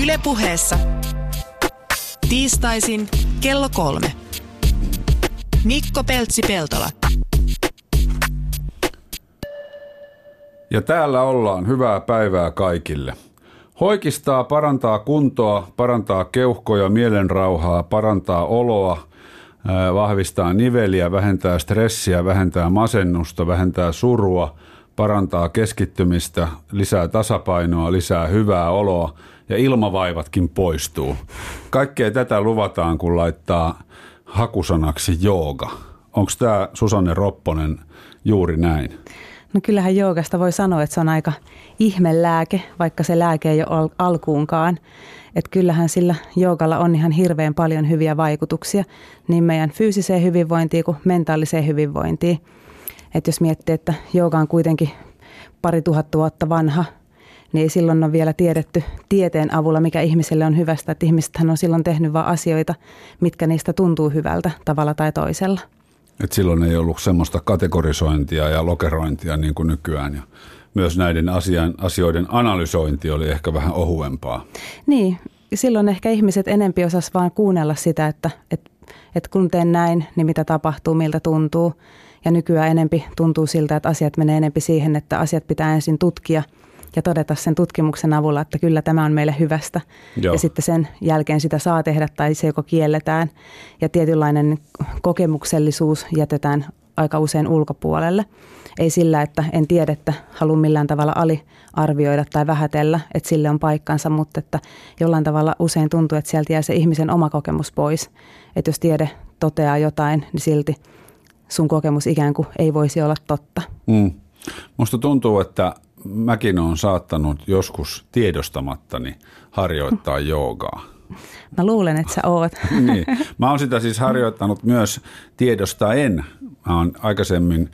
Ylepuheessa tiistaisin kello kolme. Mikko Peltsi-Peltola. Ja täällä ollaan. Hyvää päivää kaikille. Hoikistaa, parantaa kuntoa, parantaa keuhkoja, mielenrauhaa, parantaa oloa, vahvistaa niveliä, vähentää stressiä, vähentää masennusta, vähentää surua, parantaa keskittymistä, lisää tasapainoa, lisää hyvää oloa ja ilmavaivatkin poistuu. Kaikkea tätä luvataan, kun laittaa hakusanaksi jooga. Onko tämä Susanne Ropponen juuri näin? No kyllähän joogasta voi sanoa, että se on aika ihmelääke, vaikka se lääke ei ole alkuunkaan. Että kyllähän sillä joogalla on ihan hirveän paljon hyviä vaikutuksia niin meidän fyysiseen hyvinvointiin kuin mentaaliseen hyvinvointiin. Että jos miettii, että jooga on kuitenkin pari tuhatta vuotta vanha, niin ei silloin ole vielä tiedetty tieteen avulla, mikä ihmiselle on hyvästä. Että ihmisethän on silloin tehnyt vain asioita, mitkä niistä tuntuu hyvältä tavalla tai toisella. Et silloin ei ollut semmoista kategorisointia ja lokerointia niin kuin nykyään. Ja myös näiden asian, asioiden analysointi oli ehkä vähän ohuempaa. Niin, silloin ehkä ihmiset enempi osas vaan kuunnella sitä, että, että, että kun teen näin, niin mitä tapahtuu, miltä tuntuu. Ja nykyään enempi tuntuu siltä, että asiat menee enempi siihen, että asiat pitää ensin tutkia – ja todeta sen tutkimuksen avulla, että kyllä tämä on meille hyvästä. Joo. Ja sitten sen jälkeen sitä saa tehdä tai se joko kielletään. Ja tietynlainen kokemuksellisuus jätetään aika usein ulkopuolelle. Ei sillä, että en tiedä, että haluan millään tavalla aliarvioida tai vähätellä, että sille on paikkansa, mutta että jollain tavalla usein tuntuu, että sieltä jää se ihmisen oma kokemus pois. Että jos tiede toteaa jotain, niin silti sun kokemus ikään kuin ei voisi olla totta. Mm. Musta tuntuu, että mäkin olen saattanut joskus tiedostamattani harjoittaa joogaa. Mä luulen, että sä oot. niin. Mä oon sitä siis harjoittanut myös tiedostaen. Mä oon aikaisemmin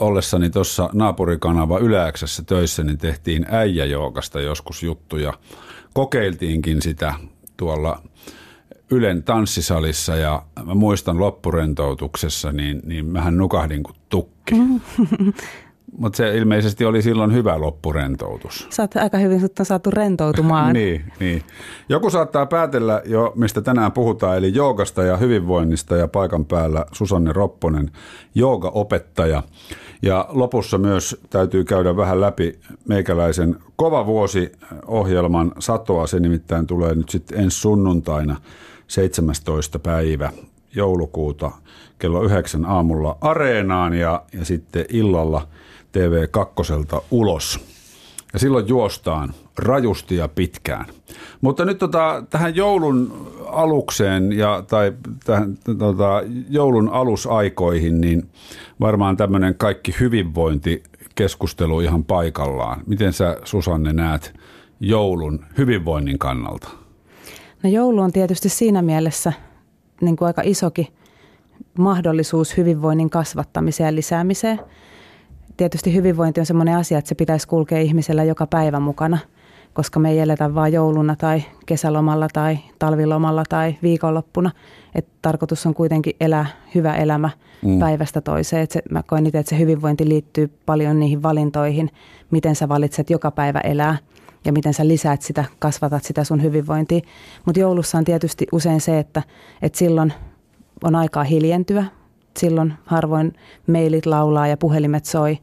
ollessani tuossa naapurikanava Yläksessä töissä, niin tehtiin äijäjoogasta joskus juttuja. Kokeiltiinkin sitä tuolla Ylen tanssisalissa ja mä muistan loppurentoutuksessa, niin, niin mähän nukahdin kuin tukki. Mutta se ilmeisesti oli silloin hyvä loppurentoutus. Sä oot aika hyvin sut on saatu rentoutumaan. niin, niin. Joku saattaa päätellä jo, mistä tänään puhutaan, eli joogasta ja hyvinvoinnista ja paikan päällä Susanne Ropponen, joogaopettaja. Ja lopussa myös täytyy käydä vähän läpi meikäläisen kova vuosi ohjelman satoa. Se nimittäin tulee nyt sitten ensi sunnuntaina 17. päivä joulukuuta kello yhdeksän aamulla areenaan ja, ja sitten illalla – TV2 ulos. Ja silloin juostaan rajusti ja pitkään. Mutta nyt tota, tähän joulun alukseen ja, tai tähän, tota, joulun alusaikoihin, niin varmaan tämmöinen kaikki hyvinvointi keskustelu ihan paikallaan. Miten sä Susanne näet joulun hyvinvoinnin kannalta? No joulu on tietysti siinä mielessä niin kuin aika isokin mahdollisuus hyvinvoinnin kasvattamiseen ja lisäämiseen – tietysti hyvinvointi on sellainen asia, että se pitäisi kulkea ihmisellä joka päivä mukana, koska me ei eletä vain jouluna tai kesälomalla tai talvilomalla tai viikonloppuna. Et tarkoitus on kuitenkin elää hyvä elämä mm. päivästä toiseen. Et se, mä koen itse, että se hyvinvointi liittyy paljon niihin valintoihin, miten sä valitset joka päivä elää ja miten sä lisäät sitä, kasvatat sitä sun hyvinvointia. Mutta joulussa on tietysti usein se, että, että silloin on aikaa hiljentyä. Silloin harvoin mailit laulaa ja puhelimet soi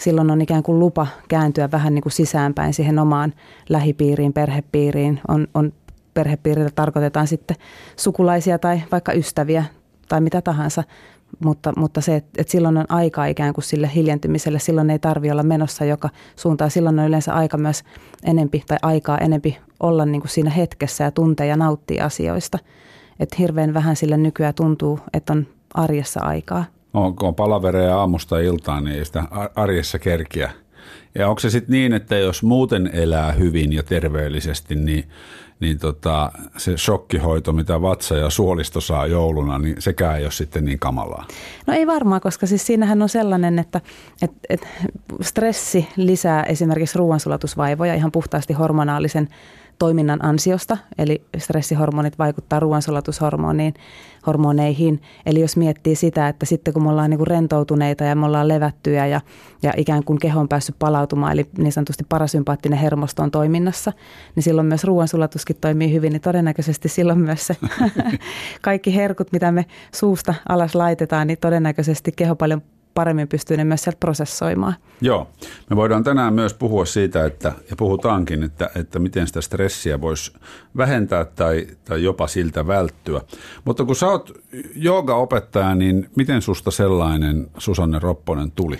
silloin on ikään kuin lupa kääntyä vähän niin kuin sisäänpäin siihen omaan lähipiiriin, perhepiiriin. On, on perhepiirillä tarkoitetaan sitten sukulaisia tai vaikka ystäviä tai mitä tahansa, mutta, mutta se, että, että silloin on aika ikään kuin sille hiljentymiselle, silloin ei tarvi olla menossa joka suuntaan. Silloin on yleensä aika myös enempi tai aikaa enempi olla niin kuin siinä hetkessä ja tuntea ja nauttia asioista. Että hirveän vähän sille nykyään tuntuu, että on arjessa aikaa on, on palavereja aamusta iltaan, niin ei sitä arjessa kerkiä. Ja onko se sitten niin, että jos muuten elää hyvin ja terveellisesti, niin, niin tota, se shokkihoito, mitä vatsa ja suolisto saa jouluna, niin sekään ei ole sitten niin kamalaa? No ei varmaan, koska siis siinähän on sellainen, että et, et stressi lisää esimerkiksi ruoansulatusvaivoja ihan puhtaasti hormonaalisen toiminnan ansiosta, eli stressihormonit vaikuttaa ruoansulatushormoniin, hormoneihin. Eli jos miettii sitä, että sitten kun me ollaan niin kuin rentoutuneita ja me ollaan levättyjä ja, ja ikään kuin keho on päässyt palautumaan, eli niin sanotusti parasympaattinen hermosto on toiminnassa, niin silloin myös ruoansulatuskin toimii hyvin, niin todennäköisesti silloin myös se kaikki herkut, mitä me suusta alas laitetaan, niin todennäköisesti keho paljon paremmin pystyy ne myös sieltä prosessoimaan. Joo, me voidaan tänään myös puhua siitä, että, ja puhutaankin, että, että miten sitä stressiä voisi vähentää tai, tai jopa siltä välttyä. Mutta kun sä oot opettaja, niin miten susta sellainen Susanne Ropponen tuli?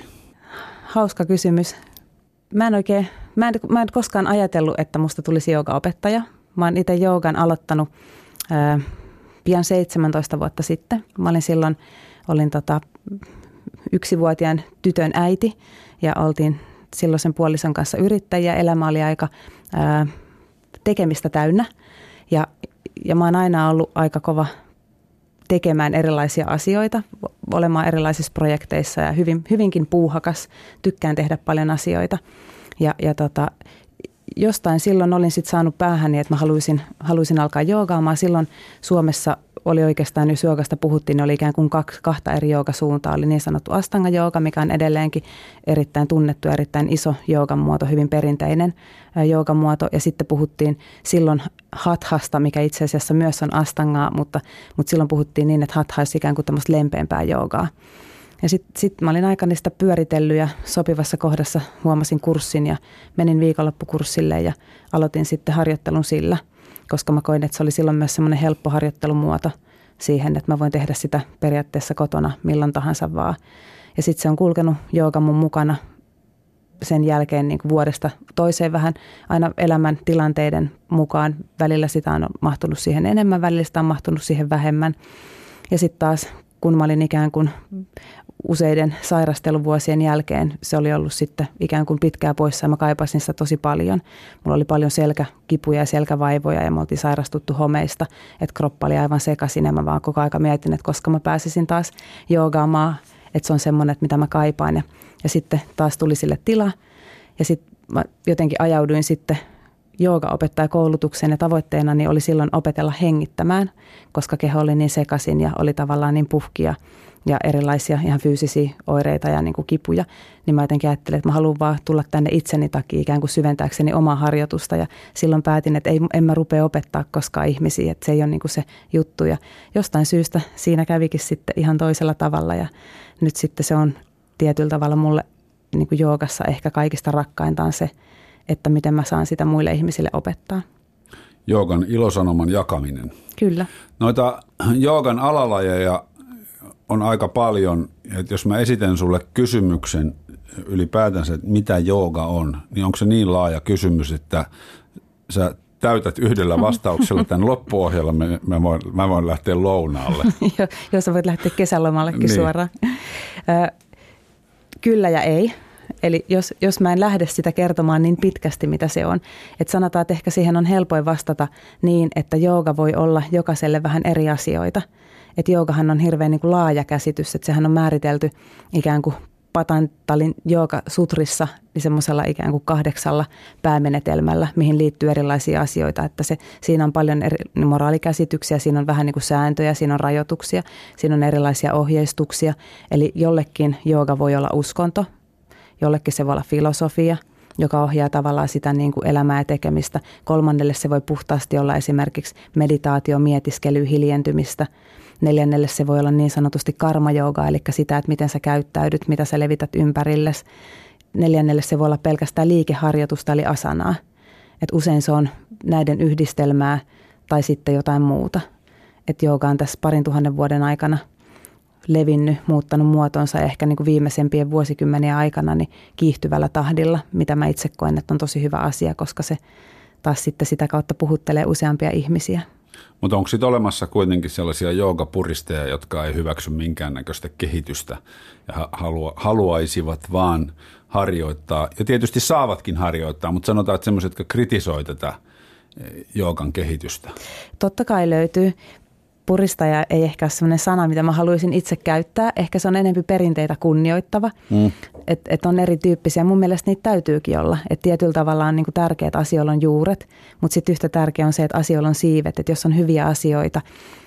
Hauska kysymys. Mä en oikein, mä en, mä en koskaan ajatellut, että musta tulisi opettaja. Mä oon itse joogan aloittanut ää, pian 17 vuotta sitten. Mä olin silloin, olin tota, yksivuotiaan tytön äiti ja oltiin silloisen puolison kanssa yrittäjiä. Elämä oli aika ää, tekemistä täynnä ja, ja mä oon aina ollut aika kova tekemään erilaisia asioita, olemaan erilaisissa projekteissa ja hyvin, hyvinkin puuhakas. Tykkään tehdä paljon asioita. Ja, ja tota, jostain silloin olin sitten saanut päähäni, että mä haluaisin, haluaisin alkaa joogaamaan. Silloin Suomessa oli oikeastaan, jos joogasta puhuttiin, niin oli ikään kuin kaksi, kahta eri joogasuuntaa. Oli niin sanottu astanga jooga, mikä on edelleenkin erittäin tunnettu, erittäin iso joogan muoto, hyvin perinteinen joogan muoto. Ja sitten puhuttiin silloin hathasta, mikä itse asiassa myös on astangaa, mutta, mutta silloin puhuttiin niin, että hatha olisi ikään kuin tämmöistä lempeämpää joogaa. Ja sitten sit mä olin aikani sitä pyöritellyt ja sopivassa kohdassa huomasin kurssin ja menin viikonloppukurssille ja aloitin sitten harjoittelun sillä, koska mä koin, että se oli silloin myös semmoinen helppo harjoittelumuoto siihen, että mä voin tehdä sitä periaatteessa kotona milloin tahansa vaan. Ja sitten se on kulkenut jooga mun mukana sen jälkeen niin vuodesta toiseen vähän aina elämän tilanteiden mukaan. Välillä sitä on mahtunut siihen enemmän, välillä sitä on mahtunut siihen vähemmän. Ja sitten taas kun mä olin ikään kuin useiden sairasteluvuosien jälkeen. Se oli ollut sitten ikään kuin pitkää poissa ja mä kaipasin sitä tosi paljon. Mulla oli paljon selkäkipuja ja selkävaivoja ja me oltiin sairastuttu homeista, että kroppa oli aivan sekaisin ja mä vaan koko aika mietin, että koska mä pääsisin taas joogaamaan, että se on semmoinen, että mitä mä kaipaan. Ja, ja sitten taas tuli sille tila. Ja sitten mä jotenkin ajauduin sitten joogaopettajakoulutukseen ja tavoitteena niin oli silloin opetella hengittämään, koska keho oli niin sekaisin ja oli tavallaan niin puhkia ja erilaisia ihan fyysisiä oireita ja niin kuin kipuja, niin mä jotenkin ajattelin, että mä haluan vaan tulla tänne itseni takia ikään kuin syventääkseni omaa harjoitusta ja silloin päätin, että ei, en mä rupea opettaa koskaan ihmisiä, että se ei ole niin kuin se juttu ja jostain syystä siinä kävikin sitten ihan toisella tavalla ja nyt sitten se on tietyllä tavalla mulle niin kuin joogassa ehkä kaikista rakkainta on se, että miten mä saan sitä muille ihmisille opettaa. Joogan ilosanoman jakaminen. Kyllä. Noita joogan alalajeja on aika paljon. Että jos mä esitän sulle kysymyksen ylipäätänsä, että mitä jooga on, niin onko se niin laaja kysymys, että sä täytät yhdellä vastauksella tämän loppuohjelman, mä voin, mä voin lähteä lounaalle. Jos sä voit lähteä kesälomallekin niin. suoraan. Kyllä ja ei. Eli jos, jos mä en lähde sitä kertomaan niin pitkästi, mitä se on. Että sanotaan, että ehkä siihen on helpoin vastata niin, että jooga voi olla jokaiselle vähän eri asioita. Että joogahan on hirveän niin kuin laaja käsitys, että sehän on määritelty ikään kuin Patantalin jooga sutrissa niin semmoisella ikään kuin kahdeksalla päämenetelmällä, mihin liittyy erilaisia asioita. Että se, siinä on paljon eri moraalikäsityksiä, siinä on vähän niin kuin sääntöjä, siinä on rajoituksia, siinä on erilaisia ohjeistuksia. Eli jollekin jooga voi olla uskonto, Jollekin se voi olla filosofia, joka ohjaa tavallaan sitä niin kuin elämää ja tekemistä. Kolmannelle se voi puhtaasti olla esimerkiksi meditaatio, mietiskely, hiljentymistä. Neljännelle se voi olla niin sanotusti karmajouga, eli sitä, että miten sä käyttäydyt, mitä sä levität ympärilles. Neljännelle se voi olla pelkästään liikeharjoitusta, eli asanaa. Et usein se on näiden yhdistelmää tai sitten jotain muuta. Että jooga on tässä parin tuhannen vuoden aikana – levinnyt, muuttanut muotonsa ehkä niin kuin viimeisempien vuosikymmenien aikana niin kiihtyvällä tahdilla, mitä mä itse koen, että on tosi hyvä asia, koska se taas sitten sitä kautta puhuttelee useampia ihmisiä. Mutta onko sitten olemassa kuitenkin sellaisia joogapuristeja, jotka ei hyväksy minkäännäköistä kehitystä ja halua, haluaisivat vaan harjoittaa, ja tietysti saavatkin harjoittaa, mutta sanotaan, että sellaiset, jotka kritisoi tätä eh, joogan kehitystä? Totta kai löytyy puristaja ei ehkä ole sellainen sana, mitä mä haluaisin itse käyttää. Ehkä se on enemmän perinteitä kunnioittava. Mm. Että et on erityyppisiä. Mun mielestä niitä täytyykin olla. Että tietyllä tavalla on niin tärkeää, että asioilla on juuret, mutta sitten yhtä tärkeää on se, että asioilla on siivet. Että jos on hyviä asioita,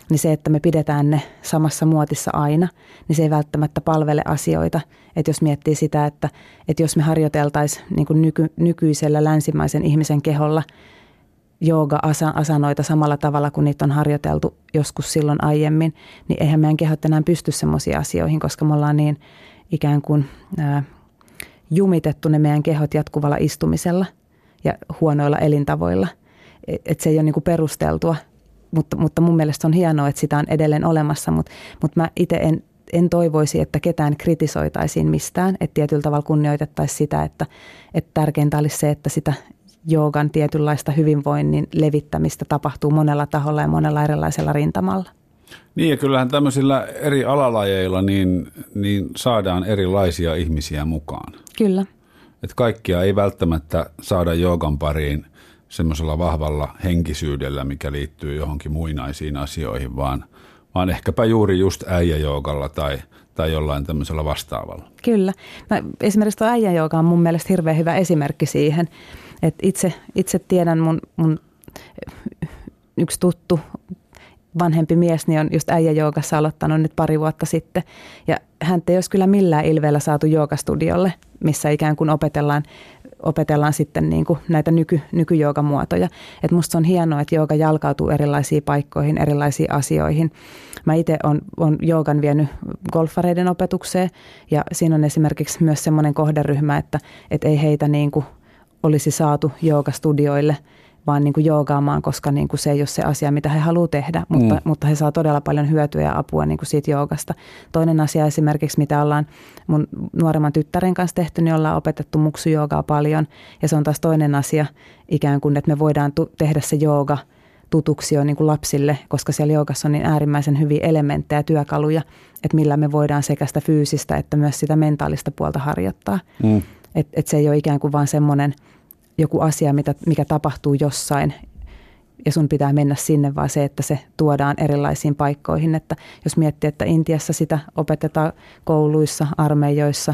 niin se, että me pidetään ne samassa muotissa aina, niin se ei välttämättä palvele asioita. Että jos miettii sitä, että, että jos me harjoiteltaisiin niin nyky, nykyisellä länsimaisen ihmisen keholla – jooga-asanoita samalla tavalla kuin niitä on harjoiteltu joskus silloin aiemmin, niin eihän meidän kehot enää pysty semmoisiin asioihin, koska me ollaan niin ikään kuin ää, jumitettu ne meidän kehot jatkuvalla istumisella ja huonoilla elintavoilla. Että se ei ole niin kuin perusteltua, mutta, mutta mun mielestä on hienoa, että sitä on edelleen olemassa, mutta, mutta mä itse en, en toivoisi, että ketään kritisoitaisiin mistään, että tietyllä tavalla kunnioitettaisiin sitä, että, että tärkeintä olisi se, että sitä joogan tietynlaista hyvinvoinnin levittämistä tapahtuu monella taholla ja monella erilaisella rintamalla. Niin ja kyllähän tämmöisillä eri alalajeilla niin, niin saadaan erilaisia ihmisiä mukaan. Kyllä. Et kaikkia ei välttämättä saada joogan pariin semmoisella vahvalla henkisyydellä, mikä liittyy johonkin muinaisiin asioihin, vaan, vaan ehkäpä juuri just äijäjoogalla tai, tai jollain tämmöisellä vastaavalla. Kyllä. Mä, esimerkiksi tuo äijäjooga on mun mielestä hirveän hyvä esimerkki siihen, et itse, itse tiedän mun, mun yksi tuttu vanhempi mies niin on just äijäjoogassa aloittanut nyt pari vuotta sitten. Ja hän ei olisi kyllä millään ilveellä saatu joogastudiolle, missä ikään kuin opetellaan, opetellaan sitten niin kuin näitä nyky, nykyjoogamuotoja. Et musta on hienoa, että jooga jalkautuu erilaisiin paikkoihin, erilaisiin asioihin. Mä itse on, on joogan vienyt golfareiden opetukseen ja siinä on esimerkiksi myös semmoinen kohderyhmä, että, että ei heitä niin kuin – olisi saatu joogastudioille vaan niin kuin joogaamaan, koska niin kuin se ei ole se asia, mitä he haluavat tehdä, mutta, mm. mutta he saa todella paljon hyötyä ja apua niin kuin siitä joogasta. Toinen asia esimerkiksi, mitä ollaan mun nuoremman tyttären kanssa tehty, niin ollaan opetettu muksujoogaa paljon ja se on taas toinen asia ikään kuin, että me voidaan tu- tehdä se jooga tutuksi jo niin kuin lapsille, koska siellä joogassa on niin äärimmäisen hyviä elementtejä ja työkaluja, että millä me voidaan sekä sitä fyysistä että myös sitä mentaalista puolta harjoittaa. Mm. Että et se ei ole ikään kuin vaan semmoinen joku asia, mitä, mikä tapahtuu jossain ja sun pitää mennä sinne, vaan se, että se tuodaan erilaisiin paikkoihin. Että jos miettii, että Intiassa sitä opetetaan kouluissa, armeijoissa,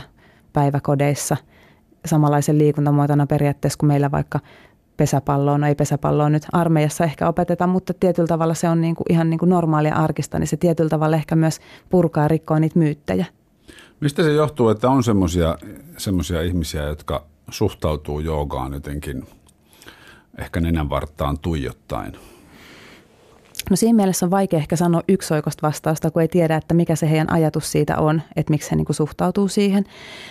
päiväkodeissa samanlaisen liikuntamuotona periaatteessa kuin meillä vaikka pesäpalloon, no ei pesäpalloa nyt armeijassa ehkä opeteta, mutta tietyllä tavalla se on niin kuin ihan niin kuin normaalia arkista, niin se tietyllä tavalla ehkä myös purkaa rikkoa niitä myyttejä. Mistä se johtuu, että on semmoisia ihmisiä, jotka suhtautuu joogaan jotenkin ehkä nenänvarttaan tuijottaen? No siinä mielessä on vaikea ehkä sanoa yksioikoista vastausta, kun ei tiedä, että mikä se heidän ajatus siitä on, että miksi he niin kuin suhtautuu siihen.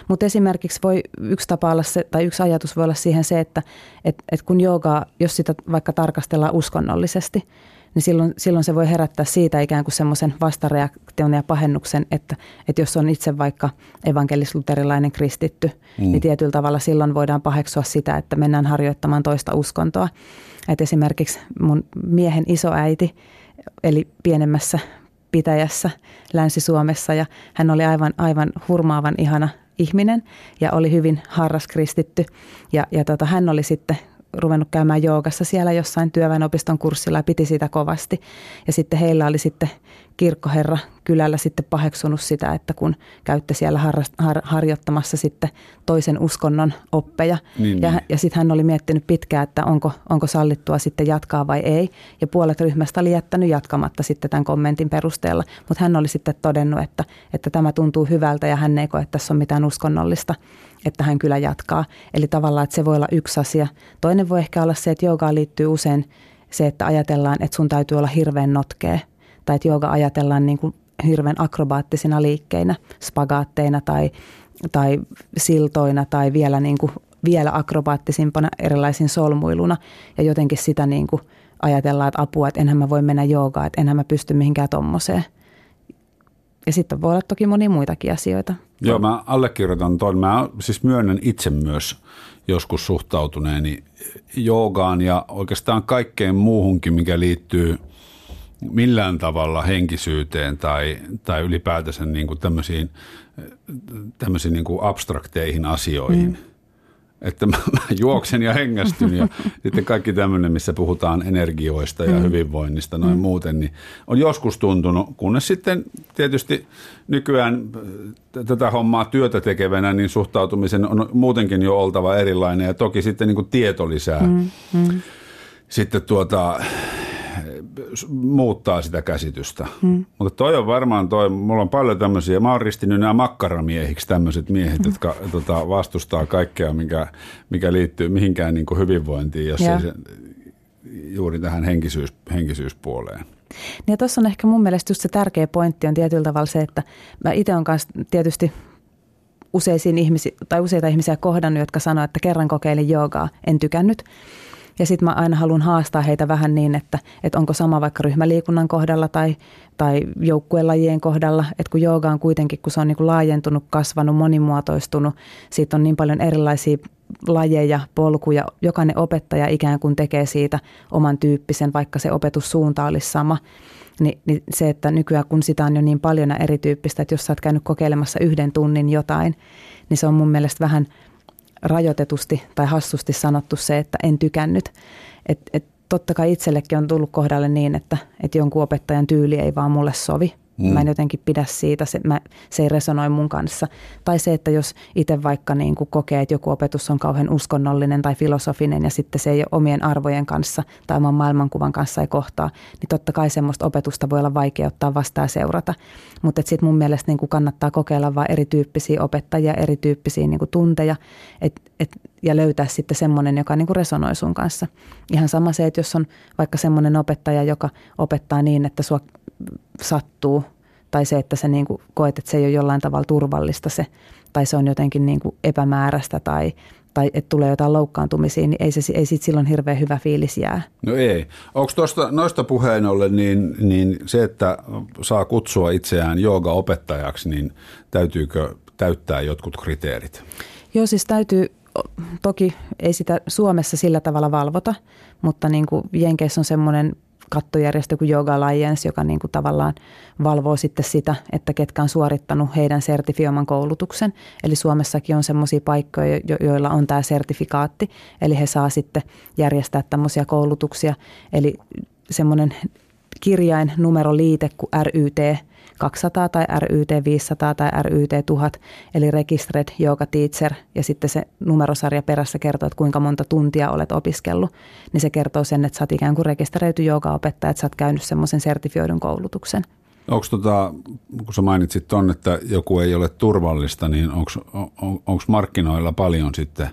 Mutta esimerkiksi voi yksi tapa olla se, tai yksi ajatus voi olla siihen se, että et, et kun joogaa, jos sitä vaikka tarkastellaan uskonnollisesti, niin silloin, silloin se voi herättää siitä ikään kuin semmoisen vastareaktion ja pahennuksen, että, että jos on itse vaikka evankelis-luterilainen kristitty, mm. niin tietyllä tavalla silloin voidaan paheksua sitä, että mennään harjoittamaan toista uskontoa. Et esimerkiksi mun miehen isoäiti eli pienemmässä pitäjässä Länsi-Suomessa ja hän oli aivan, aivan hurmaavan ihana ihminen ja oli hyvin harras kristitty. Ja, ja tota, hän oli sitten ruvennut käymään joogassa siellä jossain työväenopiston kurssilla ja piti sitä kovasti. Ja sitten heillä oli sitten kirkkoherra kylällä sitten paheksunut sitä, että kun käytte siellä har, har, harjoittamassa sitten toisen uskonnon oppeja. Niin, ja, niin. ja sitten hän oli miettinyt pitkään, että onko, onko sallittua sitten jatkaa vai ei. Ja puolet ryhmästä oli jättänyt jatkamatta sitten tämän kommentin perusteella. Mutta hän oli sitten todennut, että, että tämä tuntuu hyvältä ja hän ei koe, että tässä on mitään uskonnollista että hän kyllä jatkaa. Eli tavallaan, että se voi olla yksi asia. Toinen voi ehkä olla se, että joogaan liittyy usein se, että ajatellaan, että sun täytyy olla hirveän notkea. Tai että jooga ajatellaan niin kuin hirveän akrobaattisina liikkeinä, spagaatteina tai, tai siltoina tai vielä, niin kuin, vielä akrobaattisimpana erilaisin solmuiluna. Ja jotenkin sitä niin kuin ajatellaan, että apua, että enhän mä voi mennä joogaan, että enhän mä pysty mihinkään tommoseen. Ja sitten voi olla toki monia muitakin asioita. Joo, mä allekirjoitan tuon. Mä siis myönnän itse myös joskus suhtautuneeni joogaan ja oikeastaan kaikkeen muuhunkin, mikä liittyy millään tavalla henkisyyteen tai, tai ylipäätänsä niin kuin tämmöisiin, tämmöisiin niin kuin abstrakteihin asioihin. Mm. että mä, mä juoksen ja hengästyn ja sitten kaikki tämmöinen, missä puhutaan energioista ja mm. hyvinvoinnista noin mm. muuten, niin on joskus tuntunut, kunnes sitten tietysti nykyään tätä hommaa työtä tekevänä, niin suhtautumisen on muutenkin jo oltava erilainen ja toki sitten niin kuin tieto lisää. Mm. Mm. Sitten tuota, muuttaa sitä käsitystä. Hmm. Mutta toi on varmaan toi, mulla on paljon tämmöisiä, mä oon ristinyt nämä makkaramiehiksi tämmöiset miehet, hmm. jotka tota, vastustaa kaikkea, mikä, mikä liittyy mihinkään niin kuin hyvinvointiin, jos ei se, juuri tähän henkisyys, henkisyyspuoleen. Ja tuossa on ehkä mun mielestä just se tärkeä pointti on tietyllä tavalla se, että mä itse olen kanssa tietysti useisiin ihmisi, tai useita ihmisiä kohdannut, jotka sanoo, että kerran kokeilin joogaa, en tykännyt. Ja sitten mä aina haluan haastaa heitä vähän niin, että, että onko sama vaikka ryhmäliikunnan kohdalla tai, tai joukkuelajien kohdalla, että kun jooga on kuitenkin, kun se on niin laajentunut, kasvanut, monimuotoistunut, siitä on niin paljon erilaisia lajeja, polkuja, jokainen opettaja ikään kuin tekee siitä oman tyyppisen, vaikka se opetussuunta olisi sama. Ni, niin se, että nykyään kun sitä on jo niin paljon erityyppistä, että jos sä oot käynyt kokeilemassa yhden tunnin jotain, niin se on mun mielestä vähän – rajoitetusti tai hassusti sanottu se, että en tykännyt. Et, et totta kai itsellekin on tullut kohdalle niin, että, että jonkun opettajan tyyli ei vaan mulle sovi. Mm. Mä en jotenkin pidä siitä, se, mä, se ei resonoi mun kanssa. Tai se, että jos itse vaikka niin kuin kokee, että joku opetus on kauhean uskonnollinen tai filosofinen ja sitten se ei ole omien arvojen kanssa tai oman maailmankuvan kanssa ei kohtaa, niin totta kai semmoista opetusta voi olla vaikea ottaa vastaan seurata. Mutta sitten mun mielestä niin kuin kannattaa kokeilla vain erityyppisiä opettajia, erityyppisiä niin kuin tunteja et, et, ja löytää sitten semmoinen, joka niin kuin resonoi sun kanssa. Ihan sama se, että jos on vaikka semmoinen opettaja, joka opettaa niin, että sua sattuu, tai se, että sä niin kuin koet, että se ei ole jollain tavalla turvallista se, tai se on jotenkin niin kuin epämääräistä tai, tai että tulee jotain loukkaantumisia, niin ei, se, ei siitä silloin hirveän hyvä fiilis jää. No ei. Onko tuosta, noista puheen ollen, niin, niin se, että saa kutsua itseään jooga-opettajaksi, niin täytyykö täyttää jotkut kriteerit? Joo, siis täytyy, toki ei sitä Suomessa sillä tavalla valvota, mutta niin kuin Jenkeissä on semmoinen kattojärjestö kuin Yoga Alliance, joka niin kuin tavallaan valvoo sitten sitä, että ketkä on suorittanut heidän sertifioiman koulutuksen. Eli Suomessakin on semmoisia paikkoja, joilla on tämä sertifikaatti, eli he saa sitten järjestää tämmöisiä koulutuksia. Eli semmoinen kirjain numeroliite kuin RYT 200 tai RYT 500 tai RYT 1000, eli Registered Yoga Teacher, ja sitten se numerosarja perässä kertoo, että kuinka monta tuntia olet opiskellut, niin se kertoo sen, että sä oot ikään kuin rekisteröity opettaja, että sä oot käynyt semmoisen sertifioidun koulutuksen. Onko tota, kun sä mainitsit ton, että joku ei ole turvallista, niin onko markkinoilla paljon sitten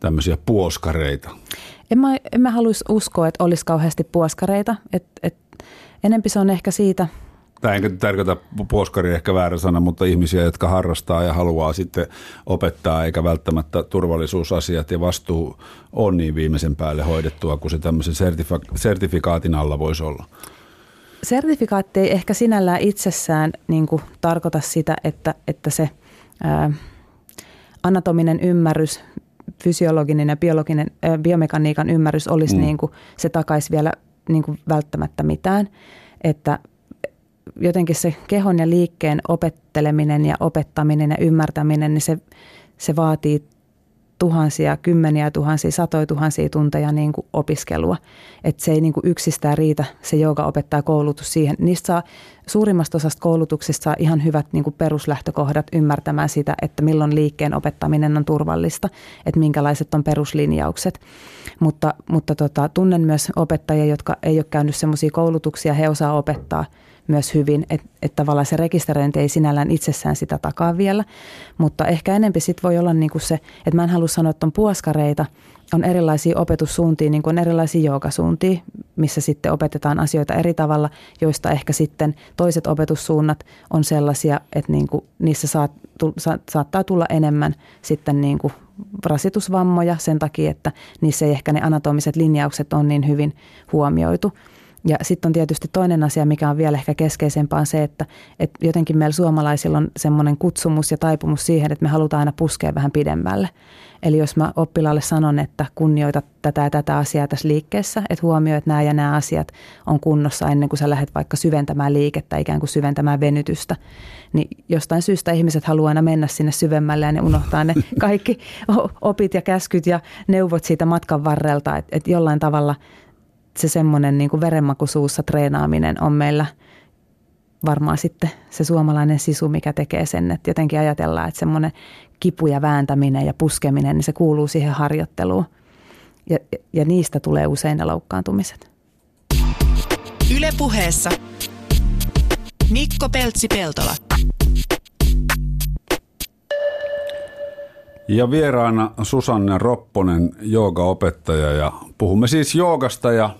tämmöisiä puoskareita? En mä, en mä haluaisi uskoa, että olisi kauheasti puoskareita. Et, et, enempi se on ehkä siitä – tämä ei tarkoita puoskari ehkä väärä sana, mutta ihmisiä, jotka harrastaa ja haluaa sitten opettaa, eikä välttämättä turvallisuusasiat ja vastuu on niin viimeisen päälle hoidettua kuin se tämmöisen sertifika- sertifikaatin alla voisi olla. Sertifikaatti ei ehkä sinällään itsessään niin kuin tarkoita sitä, että, että se ää, anatominen ymmärrys, fysiologinen ja biologinen, ää, biomekaniikan ymmärrys olisi mm. niin kuin, se takaisi vielä niin kuin välttämättä mitään. Että jotenkin se kehon ja liikkeen opetteleminen ja opettaminen ja ymmärtäminen, niin se, se vaatii tuhansia, kymmeniä tuhansia, satoja tuhansia tunteja niin kuin opiskelua. Että se ei niin kuin yksistään riitä se joka opettaa koulutus siihen. Niistä saa suurimmasta osasta koulutuksista saa ihan hyvät niin kuin peruslähtökohdat ymmärtämään sitä, että milloin liikkeen opettaminen on turvallista, että minkälaiset on peruslinjaukset. Mutta, mutta tota, tunnen myös opettajia, jotka ei ole käynyt semmoisia koulutuksia, he osaa opettaa – myös hyvin, että et tavallaan se rekisteröinti ei sinällään itsessään sitä takaa vielä, mutta ehkä enempi sit voi olla niin kuin se, että mä en halua sanoa, että on puoskareita, on erilaisia opetussuuntia, niin kuin erilaisia joogasuuntia, missä sitten opetetaan asioita eri tavalla, joista ehkä sitten toiset opetussuunnat on sellaisia, että niin kuin niissä saat, sa, saattaa tulla enemmän sitten niin kuin rasitusvammoja sen takia, että niissä ei ehkä ne anatomiset linjaukset on niin hyvin huomioitu. Ja sitten on tietysti toinen asia, mikä on vielä ehkä keskeisempää, on se, että, että jotenkin meillä suomalaisilla on semmoinen kutsumus ja taipumus siihen, että me halutaan aina puskea vähän pidemmälle. Eli jos mä oppilaalle sanon, että kunnioita tätä ja tätä asiaa tässä liikkeessä, että huomioi, että nämä ja nämä asiat on kunnossa ennen kuin sä lähdet vaikka syventämään liikettä, ikään kuin syventämään venytystä, niin jostain syystä ihmiset haluaa aina mennä sinne syvemmälle ja ne unohtaa ne kaikki opit ja käskyt ja neuvot siitä matkan varrelta, että, että jollain tavalla se semmoinen niin kuin treenaaminen on meillä varmaan sitten se suomalainen sisu, mikä tekee sen, että jotenkin ajatellaan, että semmoinen kipu ja vääntäminen ja puskeminen, niin se kuuluu siihen harjoitteluun. Ja, ja niistä tulee usein ne loukkaantumiset. Ylepuheessa Mikko Peltsi-Peltola. Ja vieraana Susanne Ropponen, joogaopettaja ja puhumme siis joogasta ja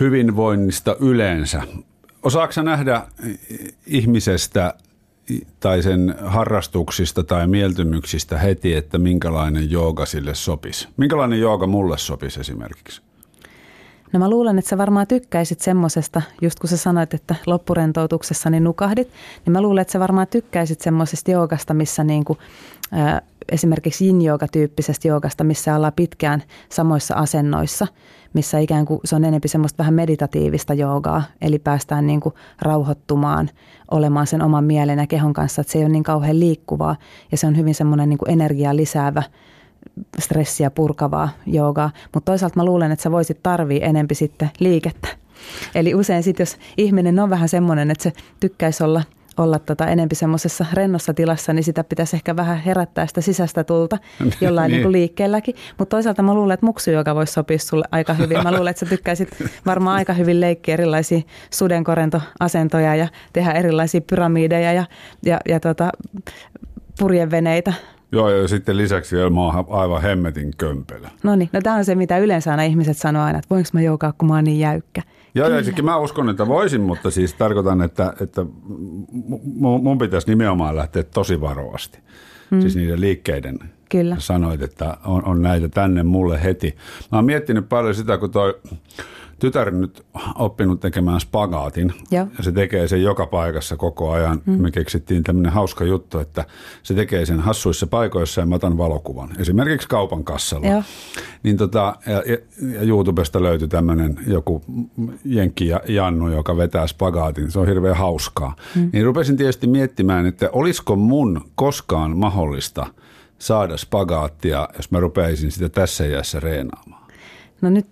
hyvinvoinnista yleensä. Osaatko nähdä ihmisestä tai sen harrastuksista tai mieltymyksistä heti, että minkälainen jooga sille sopisi? Minkälainen jooga mulle sopisi esimerkiksi? No mä luulen, että sä varmaan tykkäisit semmosesta, just kun sä sanoit, että loppurentoutuksessa niin nukahdit, niin mä luulen, että sä varmaan tykkäisit semmoisesta joogasta, missä niin kuin, äh, esimerkiksi yin tyyppisestä joogasta, missä ollaan pitkään samoissa asennoissa, missä ikään kuin se on enemmän semmoista vähän meditatiivista joogaa, eli päästään niin kuin rauhoittumaan, olemaan sen oman mielen ja kehon kanssa, että se ei ole niin kauhean liikkuvaa ja se on hyvin semmoinen niin kuin energiaa lisäävä stressiä purkavaa joogaa, mutta toisaalta mä luulen, että sä voisit tarvii enempi sitten liikettä. Eli usein sitten, jos ihminen on vähän semmoinen, että se tykkäisi olla olla tota enempi semmoisessa rennossa tilassa, niin sitä pitäisi ehkä vähän herättää sitä sisäistä tulta jollain niin. niin liikkeelläkin. Mutta toisaalta mä luulen, että muksu, joka voisi sopia sulle aika hyvin. Mä luulen, että sä tykkäisit varmaan aika hyvin leikkiä erilaisia sudenkorentoasentoja ja tehdä erilaisia pyramideja ja, ja, ja tota, purjeveneitä. Joo, ja sitten lisäksi vielä mä oon aivan hemmetin kömpelä. No niin, no tämä on se, mitä yleensä aina ihmiset sanoo aina, että voinko mä joukaa, kun mä oon niin jäykkä. Joo, ja sekin mä uskon, että voisin, mutta siis tarkoitan, että, että mun pitäisi nimenomaan lähteä tosi varovasti. Hmm. Siis niiden liikkeiden Kyllä. sanoit, että on, on näitä tänne mulle heti. Mä oon miettinyt paljon sitä, kun toi tytär nyt oppinut tekemään spagaatin Joo. ja se tekee sen joka paikassa koko ajan. Mm. Me keksittiin tämmöinen hauska juttu, että se tekee sen hassuissa paikoissa ja mä otan valokuvan. Esimerkiksi kaupan kassalla. Joo. Niin tota, ja, ja YouTubesta löytyi tämmöinen joku Jenkki Jannu, joka vetää spagaatin. Se on hirveän hauskaa. Mm. Niin rupesin tietysti miettimään, että olisiko mun koskaan mahdollista saada spagaattia, jos mä rupeisin sitä tässä iässä reenaamaan. No nyt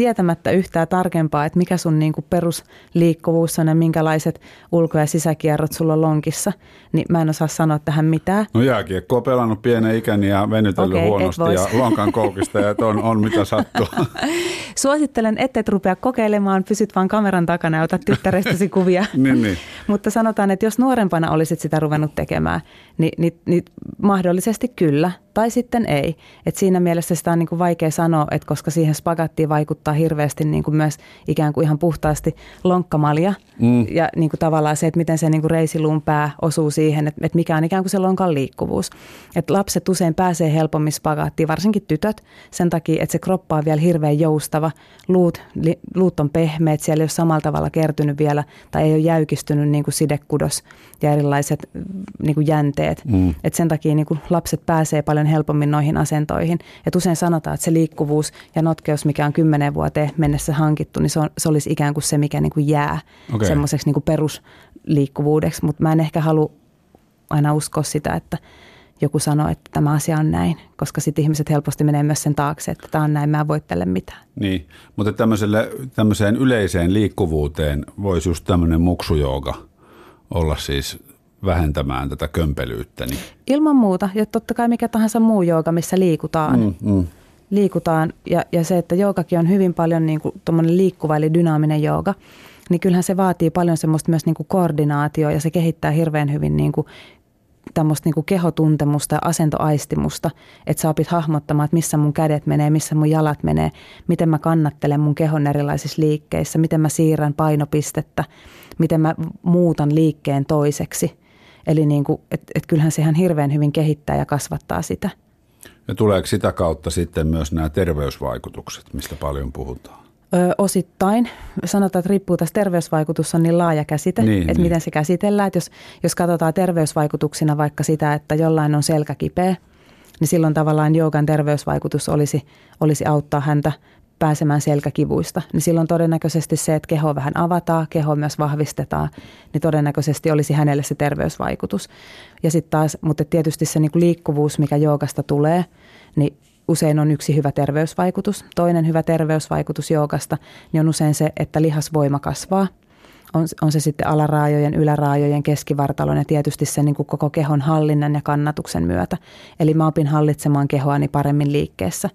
tietämättä yhtään tarkempaa, että mikä sun niin kuin perusliikkuvuus on ja minkälaiset ulko- ja sisäkierrot sulla on lonkissa, niin mä en osaa sanoa tähän mitään. No jääkiekko on pelannut pienen ikäni ja venytellyt okay, huonosti ja lonkan koukista ja on, on mitä sattuu. Suosittelen, et rupea kokeilemaan, pysyt vaan kameran takana ja otat tyttärestäsi kuvia. niin, niin. Mutta sanotaan, että jos nuorempana olisit sitä ruvennut tekemään, niin, niin, niin mahdollisesti kyllä – tai sitten ei. Et siinä mielessä sitä on niin kuin vaikea sanoa, että koska siihen spagattiin vaikuttaa hirveästi niin kuin myös ikään kuin ihan puhtaasti lonkkamalja mm. ja niin kuin tavallaan se, että miten se niin kuin reisiluun pää osuu siihen, että, että mikä on ikään kuin se lonkan liikkuvuus. Et lapset usein pääsee helpommin spagaattiin, varsinkin tytöt, sen takia, että se kroppa on vielä hirveän joustava, luut, li, luut on pehmeät, siellä ei ole samalla tavalla kertynyt vielä tai ei ole jäykistynyt niin kuin sidekudos ja erilaiset niin kuin jänteet. Mm. Et sen takia niin kuin lapset pääsee paljon helpommin noihin asentoihin. Et usein sanotaan, että se liikkuvuus ja notkeus, mikä on kymmenen vuoteen mennessä hankittu, niin se, on, se olisi ikään kuin se, mikä niin kuin jää okay. semmoiseksi niin kuin perusliikkuvuudeksi. Mutta mä en ehkä halua aina uskoa sitä, että joku sanoo, että tämä asia on näin, koska sitten ihmiset helposti menee myös sen taakse, että tämä on näin, mä en voi tälle mitään. Niin, mutta tämmöiseen yleiseen liikkuvuuteen voisi just tämmöinen muksujooga olla siis vähentämään tätä kömpelyyttä. Niin. Ilman muuta, ja totta kai mikä tahansa muu jooga, missä liikutaan. Mm, mm. Liikutaan, ja, ja se, että joogakin on hyvin paljon niin kuin, liikkuva eli dynaaminen jooga, niin kyllähän se vaatii paljon semmoista myös niin kuin koordinaatio, ja se kehittää hirveän hyvin niin kuin tämmöistä niin kehotuntemusta ja asentoaistimusta, että sä opit hahmottamaan, että missä mun kädet menee, missä mun jalat menee, miten mä kannattelen mun kehon erilaisissa liikkeissä, miten mä siirrän painopistettä, miten mä muutan liikkeen toiseksi. Eli niin kuin, et, et kyllähän se ihan hirveän hyvin kehittää ja kasvattaa sitä. Ja tuleeko sitä kautta sitten myös nämä terveysvaikutukset, mistä paljon puhutaan? Ö, osittain. Sanotaan, että riippuu tästä terveysvaikutus on niin laaja käsite, Niin, että niin. miten se käsitellään. Että jos, jos katsotaan terveysvaikutuksina vaikka sitä, että jollain on selkä kipeä, niin silloin tavallaan joogan terveysvaikutus olisi, olisi auttaa häntä pääsemään selkäkivuista. Niin silloin todennäköisesti se, että keho vähän avataan, keho myös vahvistetaan, niin todennäköisesti olisi hänelle se terveysvaikutus. Ja sitten taas, mutta tietysti se niinku liikkuvuus, mikä joogasta tulee, niin usein on yksi hyvä terveysvaikutus. Toinen hyvä terveysvaikutus joogasta niin on usein se, että lihasvoima kasvaa. On, on se sitten alaraajojen, yläraajojen, keskivartalon ja tietysti sen niin kuin koko kehon hallinnan ja kannatuksen myötä. Eli mä opin hallitsemaan kehoani paremmin liikkeessä.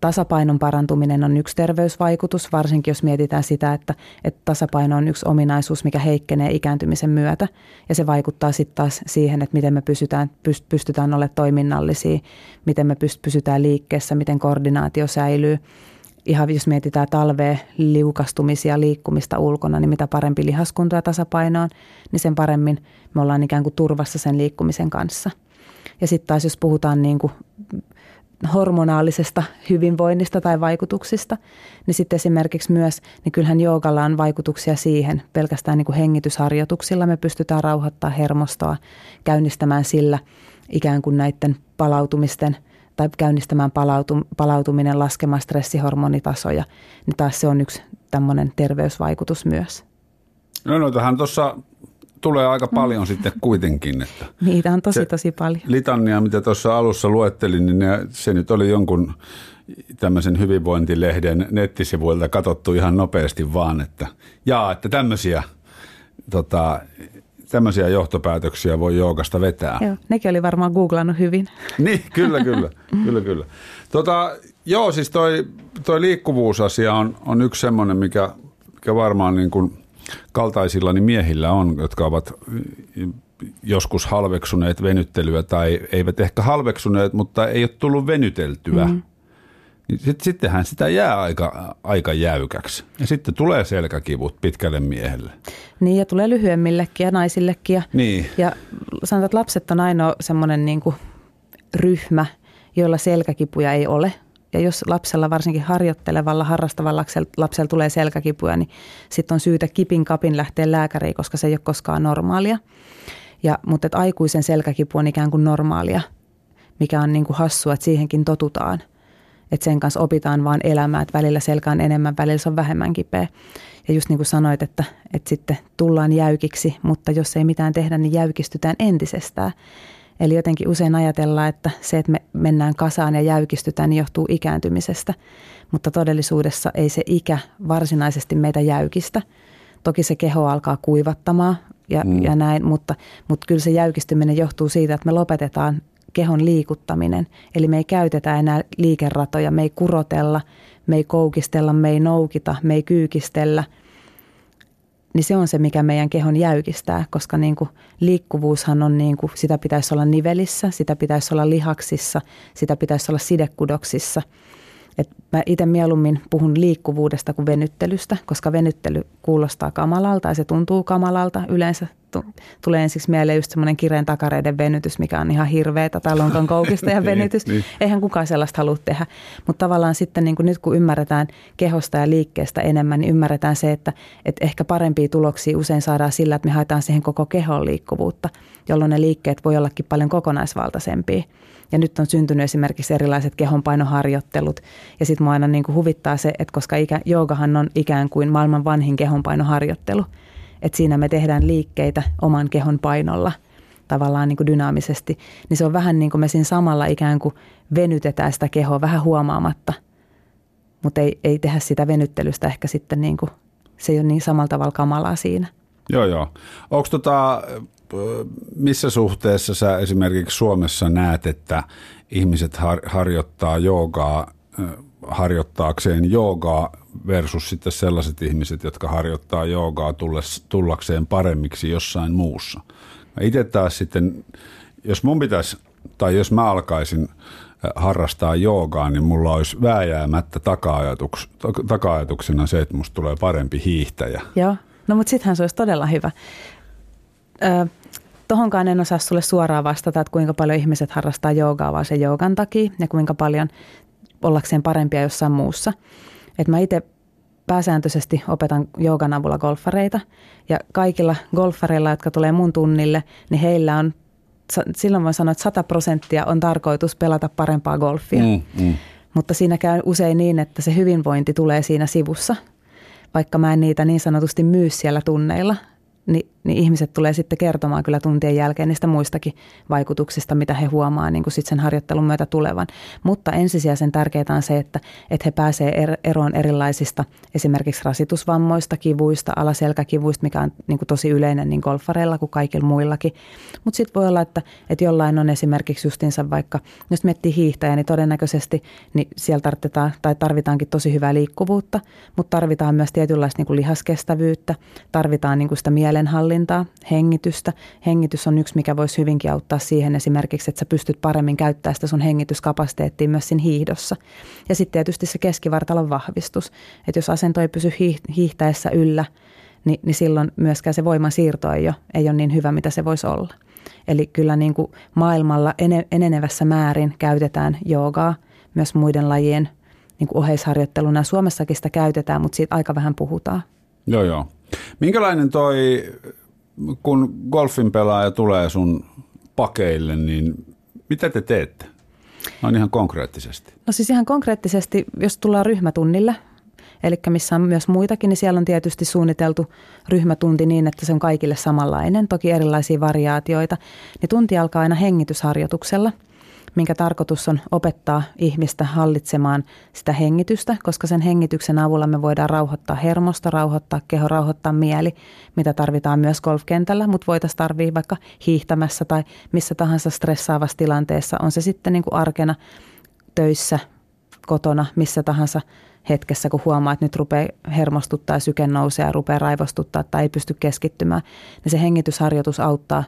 Tasapainon parantuminen on yksi terveysvaikutus, varsinkin jos mietitään sitä, että, että tasapaino on yksi ominaisuus, mikä heikkenee ikääntymisen myötä. Ja se vaikuttaa sitten taas siihen, että miten me pysytään, pystytään olemaan toiminnallisia, miten me pysytään liikkeessä, miten koordinaatio säilyy. Ihan jos mietitään talvea, liukastumisia, liikkumista ulkona, niin mitä parempi lihaskunto ja tasapaino on, niin sen paremmin me ollaan ikään kuin turvassa sen liikkumisen kanssa. Ja sitten taas jos puhutaan niin kuin hormonaalisesta hyvinvoinnista tai vaikutuksista, niin sitten esimerkiksi myös, niin kyllähän joogalla on vaikutuksia siihen, pelkästään niin kuin hengitysharjoituksilla me pystytään rauhoittaa hermostoa, käynnistämään sillä ikään kuin näiden palautumisten tai käynnistämään palautum, palautuminen, laskemaan stressihormonitasoja, niin taas se on yksi tämmöinen terveysvaikutus myös. No noitahan tuossa tulee aika paljon mm. sitten kuitenkin. Että Niitä on tosi tosi paljon. Litania, mitä tuossa alussa luettelin, niin ne, se nyt oli jonkun tämmöisen hyvinvointilehden nettisivuilta katsottu ihan nopeasti vaan, että jaa, että tämmöisiä, tota, tämmöisiä johtopäätöksiä voi joogasta vetää. Joo, nekin oli varmaan googlannut hyvin. Niin, kyllä, kyllä. kyllä, kyllä. Tota, joo, siis toi, toi liikkuvuusasia on, on yksi semmoinen, mikä, mikä varmaan niin kuin kaltaisillani miehillä on, jotka ovat joskus halveksuneet venyttelyä tai eivät ehkä halveksuneet, mutta ei ole tullut venyteltyä. Mm. Niin sit, sittenhän sitä jää aika, aika jäykäksi. Ja sitten tulee selkäkivut pitkälle miehelle. Niin, ja tulee lyhyemmillekin ja naisillekin. Ja, Niin. ja sanotaan, että lapset on ainoa semmoinen niin kuin ryhmä, joilla selkäkipuja ei ole. Ja jos lapsella, varsinkin harjoittelevalla, harrastavalla lapsella, tulee selkäkipuja, niin sitten on syytä kipin kapin lähteä lääkäriin, koska se ei ole koskaan normaalia. Ja, mutta että aikuisen selkäkipu on ikään kuin normaalia, mikä on niin kuin hassua, että siihenkin totutaan. Että sen kanssa opitaan vaan elämään, että välillä selkä on enemmän, välillä se on vähemmän kipeä. Ja just niin kuin sanoit, että, että sitten tullaan jäykiksi, mutta jos ei mitään tehdä, niin jäykistytään entisestään. Eli jotenkin usein ajatellaan, että se, että me mennään kasaan ja jäykistytään, niin johtuu ikääntymisestä. Mutta todellisuudessa ei se ikä varsinaisesti meitä jäykistä. Toki se keho alkaa kuivattamaan ja, mm. ja näin, mutta, mutta kyllä se jäykistyminen johtuu siitä, että me lopetetaan kehon liikuttaminen. Eli me ei käytetä enää liikeratoja, me ei kurotella, me ei koukistella, me ei noukita, me ei kyykistellä – niin se on se, mikä meidän kehon jäykistää, koska niin kuin liikkuvuushan on, niin kuin, sitä pitäisi olla nivelissä, sitä pitäisi olla lihaksissa, sitä pitäisi olla sidekudoksissa. Et mä itse mieluummin puhun liikkuvuudesta kuin venyttelystä, koska venyttely kuulostaa kamalalta ja se tuntuu kamalalta. Yleensä tulee ensiksi mieleen just semmoinen kireen takareiden venytys, mikä on ihan hirveetä, tai lonkan koukista ja venytys. niin, niin. Eihän kukaan sellaista halua tehdä. Mutta tavallaan sitten niin kuin nyt kun ymmärretään kehosta ja liikkeestä enemmän, niin ymmärretään se, että, että ehkä parempia tuloksia usein saadaan sillä, että me haetaan siihen koko kehon liikkuvuutta, jolloin ne liikkeet voi ollakin paljon kokonaisvaltaisempia. Ja nyt on syntynyt esimerkiksi erilaiset kehonpainoharjoittelut. Ja sitten mua aina niin kuin huvittaa se, että koska ikä, joogahan on ikään kuin maailman vanhin kehonpainoharjoittelu, että siinä me tehdään liikkeitä oman kehon painolla tavallaan niin kuin dynaamisesti, niin se on vähän niin kuin me siinä samalla ikään kuin venytetään sitä kehoa vähän huomaamatta, mutta ei, ei tehdä sitä venyttelystä ehkä sitten niin kuin, se ei ole niin samalla tavalla kamalaa siinä. Joo, joo. Onko tota, missä suhteessa sä esimerkiksi Suomessa näet, että ihmiset har, harjoittaa joogaa harjoittaakseen joogaa versus sitten sellaiset ihmiset, jotka harjoittaa joogaa tullakseen paremmiksi jossain muussa. Itse taas sitten, jos mun pitäisi, tai jos mä alkaisin harrastaa joogaa, niin mulla olisi vääjäämättä taka-ajatuks, taka-ajatuksena se, että musta tulee parempi hiihtäjä. Joo, no mutta sittenhän se olisi todella hyvä. Tohonkaan en osaa sulle suoraan vastata, että kuinka paljon ihmiset harrastaa joogaa vaan sen joogan takia ja kuinka paljon ollakseen parempia jossain muussa. Et mä itse pääsääntöisesti opetan joogan avulla golfareita ja kaikilla golfareilla, jotka tulee mun tunnille, niin heillä on, silloin voin sanoa, että 100 prosenttia on tarkoitus pelata parempaa golfia. Mm, mm. Mutta siinä käy usein niin, että se hyvinvointi tulee siinä sivussa, vaikka mä en niitä niin sanotusti myy siellä tunneilla, niin, niin ihmiset tulee sitten kertomaan kyllä tuntien jälkeen niistä muistakin vaikutuksista, mitä he huomaa niin kuin sit sen harjoittelun myötä tulevan. Mutta ensisijaisen tärkeää on se, että, että he pääsee er, eroon erilaisista esimerkiksi rasitusvammoista, kivuista, alaselkäkivuista, mikä on niin kuin tosi yleinen niin golfareilla kuin kaikilla muillakin. Mutta sitten voi olla, että, että jollain on esimerkiksi justinsa vaikka, jos miettii hiihtäjä, niin todennäköisesti niin siellä tarvitaan, tai tarvitaankin tosi hyvää liikkuvuutta, mutta tarvitaan myös tietynlaista niin kuin lihaskestävyyttä, tarvitaan niin kuin sitä mielen mielenhallintaa, hengitystä. Hengitys on yksi, mikä voisi hyvinkin auttaa siihen esimerkiksi, että sä pystyt paremmin käyttämään sitä sun hengityskapasiteettia myös siinä hiihdossa. Ja sitten tietysti se keskivartalon vahvistus, että jos asento ei pysy hiihtäessä yllä, niin, niin silloin myöskään se voiman siirto ei ole, ei ole niin hyvä, mitä se voisi olla. Eli kyllä niin kuin maailmalla enenevässä määrin käytetään joogaa myös muiden lajien niin kuin oheisharjoitteluna. Suomessakin sitä käytetään, mutta siitä aika vähän puhutaan. Joo, joo. Minkälainen toi, kun golfin pelaaja tulee sun pakeille, niin mitä te teette? On ihan konkreettisesti. No siis ihan konkreettisesti, jos tullaan ryhmätunnille, eli missä on myös muitakin, niin siellä on tietysti suunniteltu ryhmätunti niin, että se on kaikille samanlainen, toki erilaisia variaatioita. Niin tunti alkaa aina hengitysharjoituksella – minkä tarkoitus on opettaa ihmistä hallitsemaan sitä hengitystä, koska sen hengityksen avulla me voidaan rauhoittaa hermosta, rauhoittaa keho, rauhoittaa mieli, mitä tarvitaan myös golfkentällä, mutta voitaisiin tarvii vaikka hiihtämässä tai missä tahansa stressaavassa tilanteessa, on se sitten niin kuin arkena töissä, kotona, missä tahansa hetkessä, kun huomaa, että nyt rupeaa hermostuttaa syke nousee ja rupeaa raivostuttaa tai ei pysty keskittymään, niin se hengitysharjoitus auttaa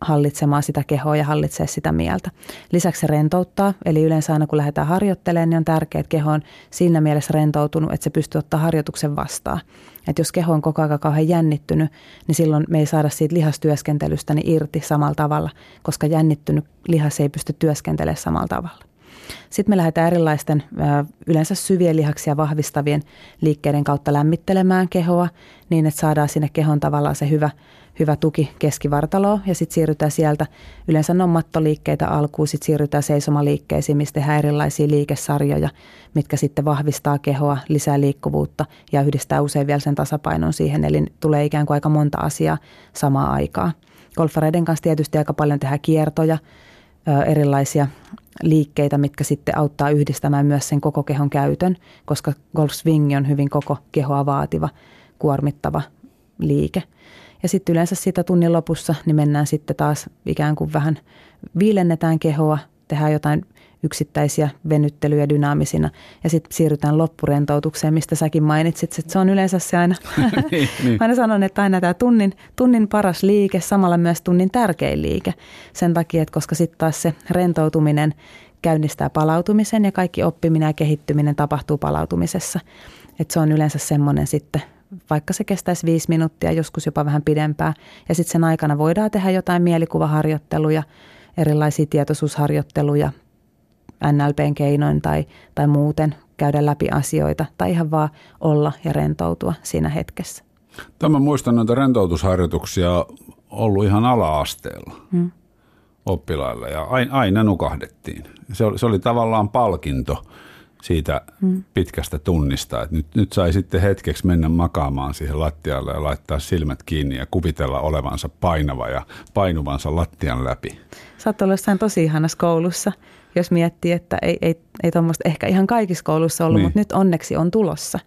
hallitsemaan sitä kehoa ja hallitsee sitä mieltä. Lisäksi se rentouttaa, eli yleensä aina kun lähdetään harjoittelemaan, niin on tärkeää, että keho on siinä mielessä rentoutunut, että se pystyy ottaa harjoituksen vastaan. Että jos keho on koko ajan kauhean jännittynyt, niin silloin me ei saada siitä lihastyöskentelystä niin irti samalla tavalla, koska jännittynyt lihas ei pysty työskentelemään samalla tavalla. Sitten me lähdetään erilaisten yleensä syvien lihaksia vahvistavien liikkeiden kautta lämmittelemään kehoa niin, että saadaan sinne kehon tavallaan se hyvä, hyvä tuki keskivartaloon ja sitten siirrytään sieltä, yleensä ne on mattoliikkeitä alkuun, sitten siirrytään seisomaliikkeisiin, mistä tehdään erilaisia liikesarjoja, mitkä sitten vahvistaa kehoa, lisää liikkuvuutta ja yhdistää usein vielä sen tasapainon siihen, eli tulee ikään kuin aika monta asiaa samaa aikaa. Golfareiden kanssa tietysti aika paljon tehdään kiertoja, erilaisia liikkeitä, mitkä sitten auttaa yhdistämään myös sen koko kehon käytön, koska golf swing on hyvin koko kehoa vaativa, kuormittava liike. Ja sitten yleensä sitä tunnin lopussa niin mennään sitten taas ikään kuin vähän viilennetään kehoa, tehdään jotain yksittäisiä venyttelyjä dynaamisina ja sitten siirrytään loppurentoutukseen, mistä säkin mainitsit, että se on yleensä se aina, niin, niin. aina sanon, että aina tämä tunnin, tunnin paras liike, samalla myös tunnin tärkein liike. Sen takia, että koska sitten taas se rentoutuminen käynnistää palautumisen ja kaikki oppiminen ja kehittyminen tapahtuu palautumisessa. Että se on yleensä semmoinen sitten vaikka se kestäisi viisi minuuttia, joskus jopa vähän pidempään. Ja sitten sen aikana voidaan tehdä jotain mielikuvaharjoitteluja, erilaisia tietoisuusharjoitteluja, NLPn keinoin tai, tai muuten käydä läpi asioita tai ihan vaan olla ja rentoutua siinä hetkessä. Tämä muistan noita rentoutusharjoituksia ollut ihan ala-asteella hmm. oppilailla ja aina nukahdettiin. Se oli, se oli tavallaan palkinto siitä hmm. pitkästä tunnista, että nyt, nyt sai sitten hetkeksi mennä makaamaan siihen lattialle ja laittaa silmät kiinni ja kuvitella olevansa painava ja painuvansa lattian läpi. Sä oot ollut jossain tosi ihanassa koulussa jos miettii, että ei, ei, ei tuommoista ehkä ihan kaikissa koulussa ollut, niin. mutta nyt onneksi on tulossa.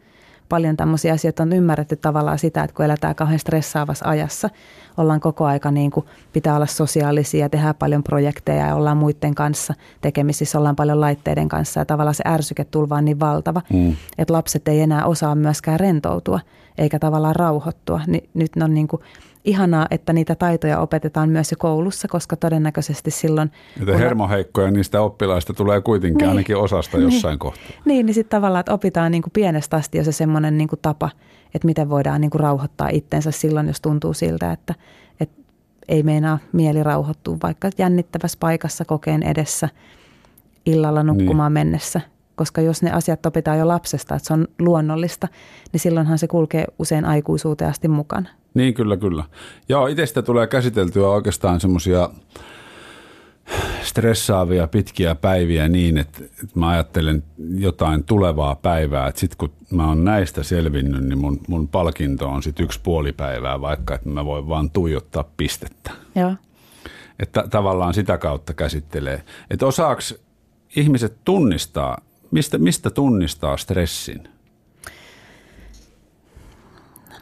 Paljon tämmöisiä asioita on ymmärretty tavallaan sitä, että kun eletään kauhean stressaavassa ajassa, ollaan koko aika niin kuin, pitää olla sosiaalisia, tehdään paljon projekteja ja ollaan muiden kanssa tekemisissä, ollaan paljon laitteiden kanssa ja tavallaan se ärsyketulva on niin valtava, mm. että lapset ei enää osaa myöskään rentoutua eikä tavallaan rauhoittua. Ni, nyt ne on niin kuin, ihanaa, että niitä taitoja opetetaan myös jo koulussa, koska todennäköisesti silloin... Että hermoheikkoja niistä oppilaista tulee kuitenkin niin, ainakin osasta niin. jossain niin, kohtaa. Niin, niin sitten tavallaan, että opitaan niin kuin pienestä asti jo se semmoinen niin kuin tapa, että miten voidaan niin kuin rauhoittaa itsensä silloin, jos tuntuu siltä, että, että ei meinaa mieli rauhoittua vaikka jännittävässä paikassa kokeen edessä illalla nukkumaan niin. mennessä – koska jos ne asiat opitaan jo lapsesta, että se on luonnollista, niin silloinhan se kulkee usein aikuisuuteen asti mukana. Niin, kyllä, kyllä. Joo, itsestä tulee käsiteltyä oikeastaan semmoisia stressaavia pitkiä päiviä niin, että, että mä ajattelen jotain tulevaa päivää, että sitten kun mä oon näistä selvinnyt, niin mun, mun palkinto on sitten yksi puoli päivää, vaikka että mä voin vaan tuijottaa pistettä. Joo. Että tavallaan sitä kautta käsittelee. Että osaaks ihmiset tunnistaa, mistä, mistä tunnistaa stressin?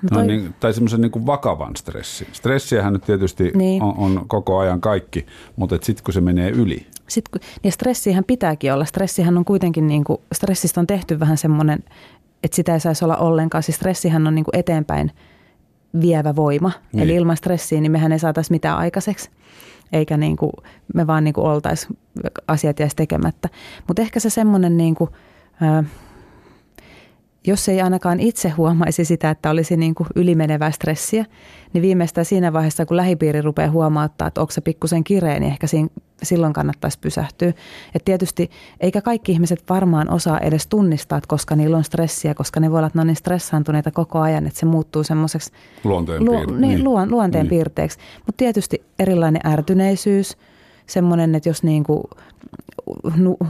No toi... no niin, tai semmoisen niin vakavan stressin. Stressiähän nyt tietysti niin. on, on koko ajan kaikki, mutta sitten kun se menee yli. Sitten, niin stressihän pitääkin olla. Stressihän on kuitenkin, niin kuin, stressistä on tehty vähän semmoinen, että sitä ei saisi olla ollenkaan. Siis stressihän on niin kuin eteenpäin vievä voima. Niin. Eli ilman stressiä niin mehän ei saataisi mitään aikaiseksi. Eikä niin kuin, me vaan niin oltaisi asiat jäisi tekemättä. Mutta ehkä se semmoinen niin kuin, äh, jos ei ainakaan itse huomaisi sitä, että olisi niin kuin ylimenevää stressiä, niin viimeistään siinä vaiheessa, kun lähipiiri rupeaa huomauttaa, että onko se pikkusen kireä, niin ehkä siinä, silloin kannattaisi pysähtyä. Et tietysti eikä kaikki ihmiset varmaan osaa edes tunnistaa, että koska niillä on stressiä, koska ne voi olla niin stressaantuneita koko ajan, että se muuttuu semmoiseksi luonteen, luo, niin, niin. Luon, luonteen niin. piirteeksi. Mutta tietysti erilainen ärtyneisyys, semmoinen, että jos niin kuin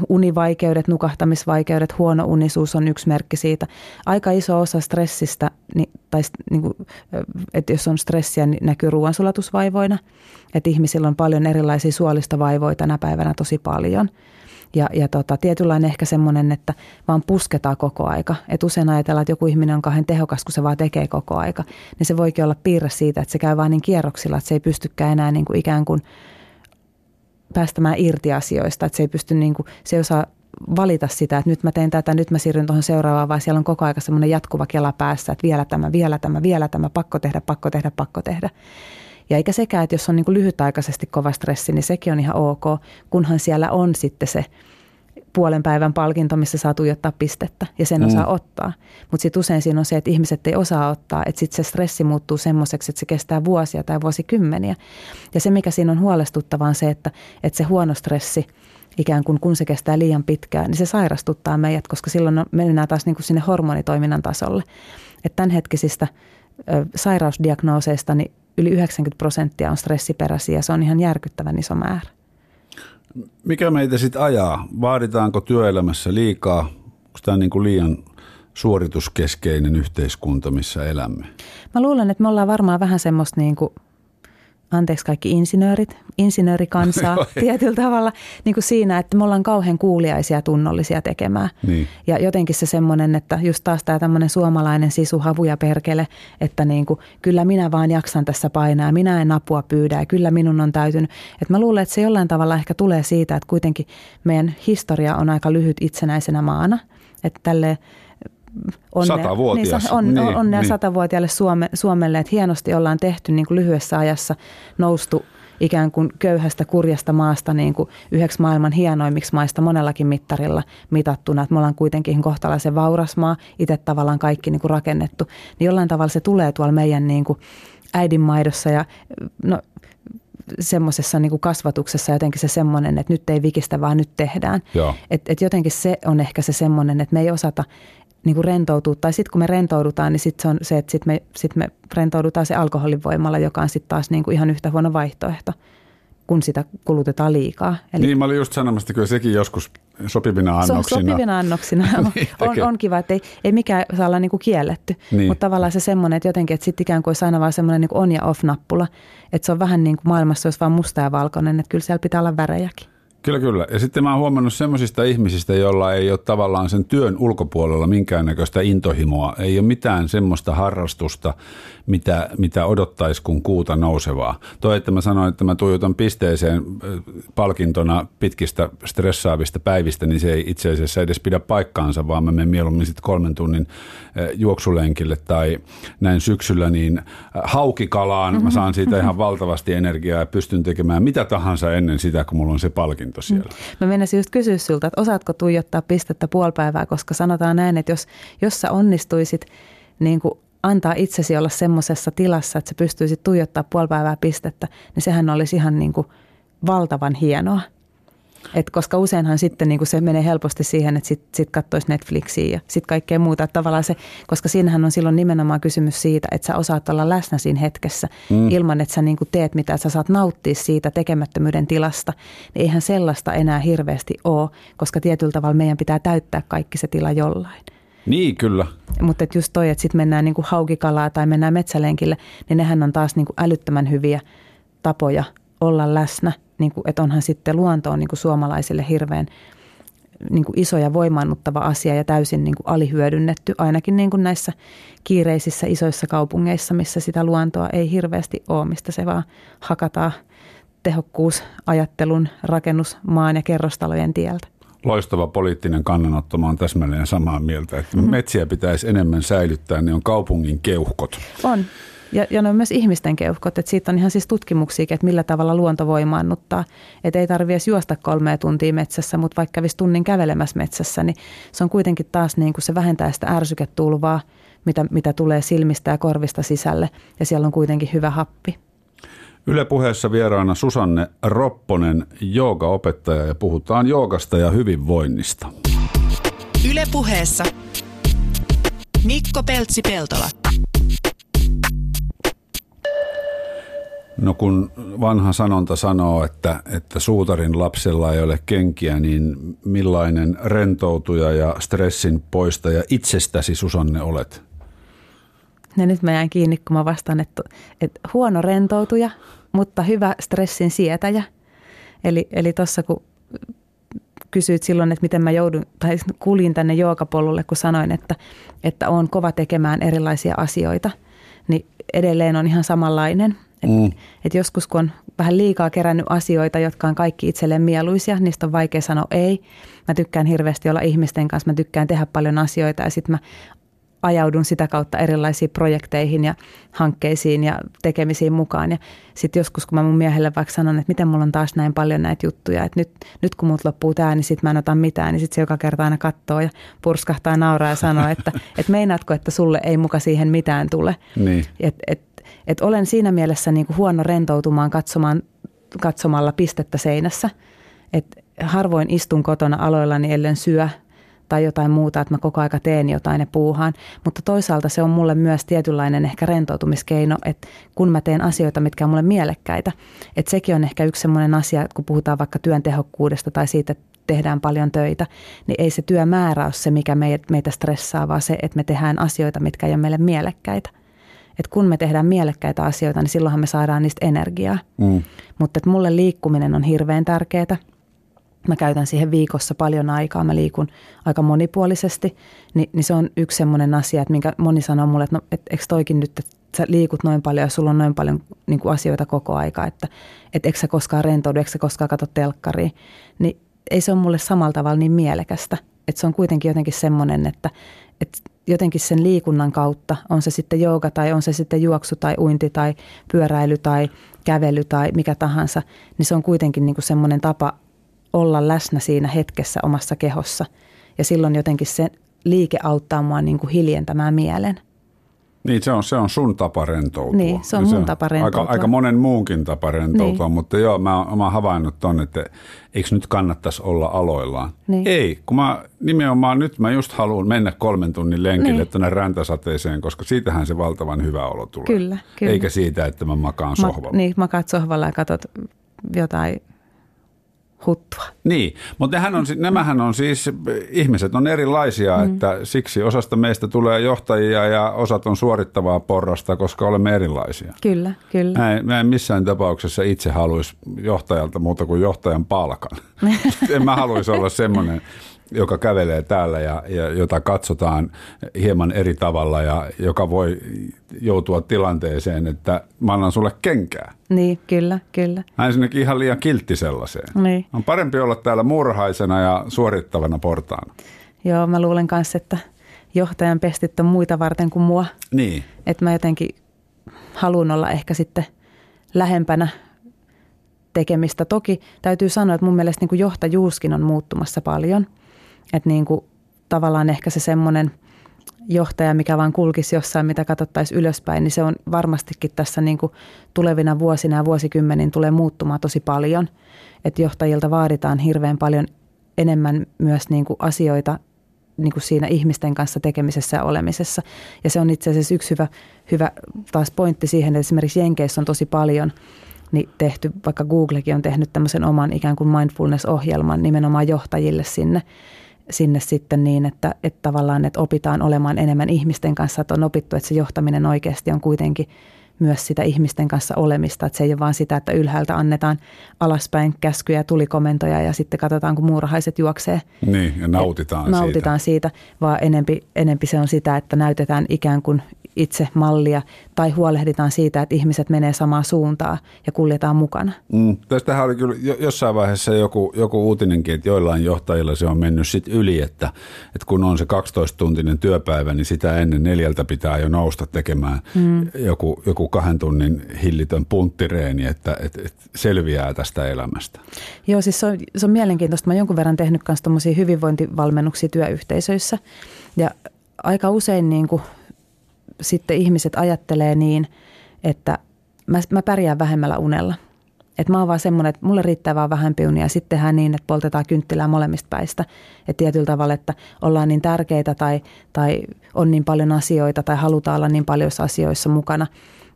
univaikeudet, nukahtamisvaikeudet, huono unisuus on yksi merkki siitä. Aika iso osa stressistä, niin, tai niin kuin, että jos on stressiä, niin näkyy ruoansulatusvaivoina. Että ihmisillä on paljon erilaisia suolistavaivoja tänä päivänä tosi paljon. Ja, ja tota, tietynlainen ehkä semmoinen, että vaan pusketaan koko aika. Että usein ajatellaan, että joku ihminen on kauhean tehokas, kun se vaan tekee koko aika. Niin se voikin olla piirre siitä, että se käy vain niin kierroksilla, että se ei pystykään enää niin kuin ikään kuin – päästämään irti asioista, että se ei pysty niin kuin, se ei osaa valita sitä, että nyt mä teen tätä, nyt mä siirryn tuohon seuraavaan, vaan siellä on koko aika semmoinen jatkuva kela päässä, että vielä tämä, vielä tämä, vielä tämä, pakko tehdä, pakko tehdä, pakko tehdä. Ja eikä sekään, että jos on niin lyhytaikaisesti kova stressi, niin sekin on ihan ok, kunhan siellä on sitten se puolen päivän palkinto, missä saa tuijottaa pistettä ja sen mm. osaa ottaa. Mutta sitten usein siinä on se, että ihmiset ei osaa ottaa, että sitten se stressi muuttuu semmoiseksi, että se kestää vuosia tai vuosikymmeniä. Ja se, mikä siinä on huolestuttavaa on se, että, että se huono stressi, ikään kuin kun se kestää liian pitkään, niin se sairastuttaa meidät, koska silloin mennään taas niin kuin sinne hormonitoiminnan tasolle. Että tämänhetkisistä ö, sairausdiagnooseista niin yli 90 prosenttia on stressiperäisiä ja se on ihan järkyttävän iso määrä. Mikä meitä sitten ajaa? Vaaditaanko työelämässä liikaa? Onko tämä niin kuin liian suorituskeskeinen yhteiskunta, missä elämme? Mä luulen, että me ollaan varmaan vähän semmoista niin kuin anteeksi kaikki insinöörit, insinöörikansaa tietyllä tavalla niin kuin siinä, että me ollaan kauhean kuuliaisia ja tunnollisia tekemään. Niin. Ja jotenkin se semmoinen, että just taas tämä tämmöinen suomalainen sisu, havuja perkele, että niin kuin, kyllä minä vaan jaksan tässä painaa, minä en apua pyydä ja kyllä minun on täytynyt. Että mä luulen, että se jollain tavalla ehkä tulee siitä, että kuitenkin meidän historia on aika lyhyt itsenäisenä maana. Että tälleen onnea. Niin, on, niin, onnea niin. satavuotiaalle Suome, Suomelle, että hienosti ollaan tehty niin kuin lyhyessä ajassa noustu ikään kuin köyhästä kurjasta maasta niin kuin yhdeksi maailman hienoimmiksi maista monellakin mittarilla mitattuna. Että me ollaan kuitenkin kohtalaisen vauras maa, itse tavallaan kaikki niin kuin rakennettu. Niin jollain tavalla se tulee tuolla meidän niin kuin äidinmaidossa ja no, semmoisessa niin kuin kasvatuksessa jotenkin se semmoinen, että nyt ei vikistä, vaan nyt tehdään. Että et jotenkin se on ehkä se semmoinen, että me ei osata niin kuin rentoutua. Tai sitten kun me rentoudutaan, niin sitten se on se, että sitten me, sit me rentoudutaan se alkoholin voimalla, joka on sitten taas niin kuin ihan yhtä huono vaihtoehto, kun sitä kulutetaan liikaa. Eli, niin, mä olin just sanomassa, että kyllä sekin joskus sopivina annoksina. Sopivina annoksina niin, on, on kiva, että ei, ei mikään saa olla niin kuin kielletty, niin. mutta tavallaan se semmoinen, että jotenkin, että sitten ikään kuin olisi aina vaan semmoinen niin on- ja off-nappula, että se on vähän niin kuin maailmassa olisi vaan musta ja valkoinen, että kyllä siellä pitää olla värejäkin. Kyllä, kyllä. Ja sitten mä oon huomannut semmoisista ihmisistä, joilla ei ole tavallaan sen työn ulkopuolella minkäännäköistä intohimoa. Ei ole mitään semmoista harrastusta, mitä, mitä odottaisi kun kuuta nousevaa. Toi, että mä sanoin, että mä tuijotan pisteeseen palkintona pitkistä stressaavista päivistä, niin se ei itse asiassa edes pidä paikkaansa, vaan mä menen mieluummin sitten kolmen tunnin juoksulenkille tai näin syksyllä niin haukikalaan. Mä saan siitä ihan valtavasti energiaa ja pystyn tekemään mitä tahansa ennen sitä, kun mulla on se palkinto siellä. Mm. Mä menisin just kysyä sulta, että osaatko tuijottaa pistettä puolipäivää, koska sanotaan näin, että jos, jos sä onnistuisit niin kuin antaa itsesi olla semmoisessa tilassa, että sä pystyisit tuijottaa puolipäivää pistettä, niin sehän olisi ihan niin kuin valtavan hienoa. Et koska useinhan sitten niin kuin se menee helposti siihen, että sit, sit katsoisi Netflixiä ja sitten kaikkea muuta. Että tavallaan se, koska siinähän on silloin nimenomaan kysymys siitä, että sä osaat olla läsnä siinä hetkessä mm. ilman, että sä niin kuin teet mitä, sä saat nauttia siitä tekemättömyyden tilasta. Niin eihän sellaista enää hirveästi ole, koska tietyllä tavalla meidän pitää täyttää kaikki se tila jollain. Niin, kyllä. Mutta just toi, että sitten mennään niin kuin haukikalaa tai mennään metsälenkille, niin nehän on taas niin kuin älyttömän hyviä tapoja olla läsnä. Niin kuin, että onhan sitten luonto on niin kuin suomalaisille hirveän niin kuin iso ja voimaannuttava asia ja täysin niin kuin alihyödynnetty, ainakin niin kuin näissä kiireisissä isoissa kaupungeissa, missä sitä luontoa ei hirveästi ole, mistä se vaan hakataan tehokkuusajattelun rakennusmaan ja kerrostalojen tieltä loistava poliittinen kannanotto. Mä oon täsmälleen samaa mieltä, että mm-hmm. metsiä pitäisi enemmän säilyttää, ne on kaupungin keuhkot. On. Ja, ja ne on myös ihmisten keuhkot, että siitä on ihan siis tutkimuksia, että millä tavalla luonto voimaannuttaa. Että ei tarvitse juosta kolmea tuntia metsässä, mutta vaikka kävisi tunnin kävelemässä metsässä, niin se on kuitenkin taas niin kuin se vähentää sitä ärsyketulvaa, mitä, mitä tulee silmistä ja korvista sisälle. Ja siellä on kuitenkin hyvä happi. Yle puheessa vieraana Susanne Ropponen, joogaopettaja ja puhutaan joogasta ja hyvinvoinnista. Yle puheessa Mikko Peltsi-Peltola. No kun vanha sanonta sanoo, että, että suutarin lapsella ei ole kenkiä, niin millainen rentoutuja ja stressin poistaja itsestäsi Susanne olet? No nyt mä jään kiinni, kun mä vastaan, että, että huono rentoutuja, mutta hyvä stressin sietäjä. Eli, eli tuossa kun kysyit silloin, että miten mä joudun, tai kuljin tänne jookapolulle, kun sanoin, että, että on kova tekemään erilaisia asioita, niin edelleen on ihan samanlainen. Et, mm. et joskus kun on vähän liikaa kerännyt asioita, jotka on kaikki itselleen mieluisia, niistä on vaikea sanoa ei. Mä tykkään hirveästi olla ihmisten kanssa, mä tykkään tehdä paljon asioita ja sitten mä ajaudun sitä kautta erilaisiin projekteihin ja hankkeisiin ja tekemisiin mukaan. Ja sitten joskus, kun mä mun miehelle vaikka sanon, että miten mulla on taas näin paljon näitä juttuja, että nyt, nyt kun mut loppuu tämä, niin sitten mä en ota mitään, niin sitten se joka kerta aina katsoo ja purskahtaa nauraa ja sanoo, että et meinaatko, että sulle ei muka siihen mitään tule. Niin. Et, et, et olen siinä mielessä niin kuin huono rentoutumaan katsomaan, katsomalla pistettä seinässä. Et harvoin istun kotona aloillani, ellen syö tai jotain muuta, että mä koko aika teen jotain ja puuhaan. Mutta toisaalta se on mulle myös tietynlainen ehkä rentoutumiskeino, että kun mä teen asioita, mitkä on mulle mielekkäitä. Että sekin on ehkä yksi sellainen asia, kun puhutaan vaikka työn tehokkuudesta tai siitä, että tehdään paljon töitä, niin ei se työmäärä ole se, mikä meitä stressaa, vaan se, että me tehdään asioita, mitkä ei ole meille mielekkäitä. Et kun me tehdään mielekkäitä asioita, niin silloinhan me saadaan niistä energiaa. Mm. Mutta mulle liikkuminen on hirveän tärkeää mä käytän siihen viikossa paljon aikaa, mä liikun aika monipuolisesti, niin, niin se on yksi semmoinen asia, että minkä moni sanoo mulle, että no, et, eikö toikin nyt, että sä liikut noin paljon ja sulla on noin paljon niin kuin asioita koko aika, että et eikö sä koskaan rentoudu, eikö sä koskaan katso telkkaria, niin ei se ole mulle samalla tavalla niin mielekästä. Että se on kuitenkin jotenkin semmoinen, että, että jotenkin sen liikunnan kautta, on se sitten jooga tai on se sitten juoksu tai uinti tai pyöräily tai kävely tai mikä tahansa, niin se on kuitenkin niin kuin semmoinen tapa olla läsnä siinä hetkessä omassa kehossa. Ja silloin jotenkin se liike auttaa mua niin kuin hiljentämään mielen. Niin, se on, se on sun tapa rentoutua. Niin, se on mun se tapa rentoutua. Aika, aika monen muunkin tapa rentoutua, niin. mutta joo, mä, mä oon havainnut ton, että eikö nyt kannattaisi olla aloillaan. Niin. Ei, kun mä nimenomaan nyt mä just haluan mennä kolmen tunnin lenkille niin. tuonne räntäsateeseen, koska siitähän se valtavan hyvä olo tulee. Kyllä, kyllä. Eikä siitä, että mä makaan Ma, sohvalla. Niin, makaat sohvalla ja katsot jotain huttua. Niin, mutta nehän on, nämähän on siis, ihmiset on erilaisia, mm. että siksi osasta meistä tulee johtajia ja osat on suorittavaa porrasta, koska olemme erilaisia. Kyllä, kyllä. Mä en, mä en missään tapauksessa itse haluaisi johtajalta muuta kuin johtajan palkan. en mä haluaisi olla semmoinen joka kävelee täällä ja, ja jota katsotaan hieman eri tavalla ja joka voi joutua tilanteeseen, että mä annan sulle kenkää. Niin, kyllä, kyllä. Mä ensinnäkin ihan liian kiltti sellaiseen. Niin. On parempi olla täällä murhaisena ja suorittavana portaana. Joo, mä luulen kanssa, että johtajan pestit on muita varten kuin mua. Niin. Että mä jotenkin haluan olla ehkä sitten lähempänä tekemistä. Toki täytyy sanoa, että mun mielestä niin kuin johtajuuskin on muuttumassa paljon – että niin kuin tavallaan ehkä se semmoinen johtaja, mikä vaan kulkisi jossain, mitä katsottaisiin ylöspäin, niin se on varmastikin tässä niin kuin tulevina vuosina ja vuosikymmenin tulee muuttumaan tosi paljon. Että johtajilta vaaditaan hirveän paljon enemmän myös niin kuin asioita niin kuin siinä ihmisten kanssa tekemisessä ja olemisessa. Ja se on itse asiassa yksi hyvä, hyvä taas pointti siihen, että esimerkiksi Jenkeissä on tosi paljon niin tehty, vaikka Googlekin on tehnyt tämmöisen oman ikään kuin mindfulness-ohjelman nimenomaan johtajille sinne, sinne sitten niin, että, että tavallaan että opitaan olemaan enemmän ihmisten kanssa, että on opittu, että se johtaminen oikeasti on kuitenkin – myös sitä ihmisten kanssa olemista. Että se ei ole vaan sitä, että ylhäältä annetaan alaspäin käskyjä, tulikomentoja ja sitten katsotaan, kun muurahaiset juoksee. Niin, ja nautitaan, Et, nautitaan siitä. siitä. vaan enempi, enempi se on sitä, että näytetään ikään kuin itse mallia tai huolehditaan siitä, että ihmiset menee samaa suuntaa ja kuljetaan mukana. Mm, tästähän oli kyllä jossain vaiheessa joku, joku uutinenkin, että joillain johtajilla se on mennyt sit yli, että, että kun on se 12-tuntinen työpäivä, niin sitä ennen neljältä pitää jo nousta tekemään mm. joku, joku kahden tunnin hillitön punttireeni, että, että, että selviää tästä elämästä. Joo, siis se on, se on mielenkiintoista. Mä jonkun verran tehnyt myös hyvinvointivalmennuksia työyhteisöissä ja aika usein niin kuin sitten ihmiset ajattelee niin, että mä, mä pärjään vähemmällä unella. Että mä oon vaan semmoinen, että mulle riittää vaan vähempi unia ja sitten tehdään niin, että poltetaan kynttilää molemmista päistä. Että tietyllä tavalla, että ollaan niin tärkeitä tai, tai on niin paljon asioita tai halutaan olla niin paljon asioissa mukana,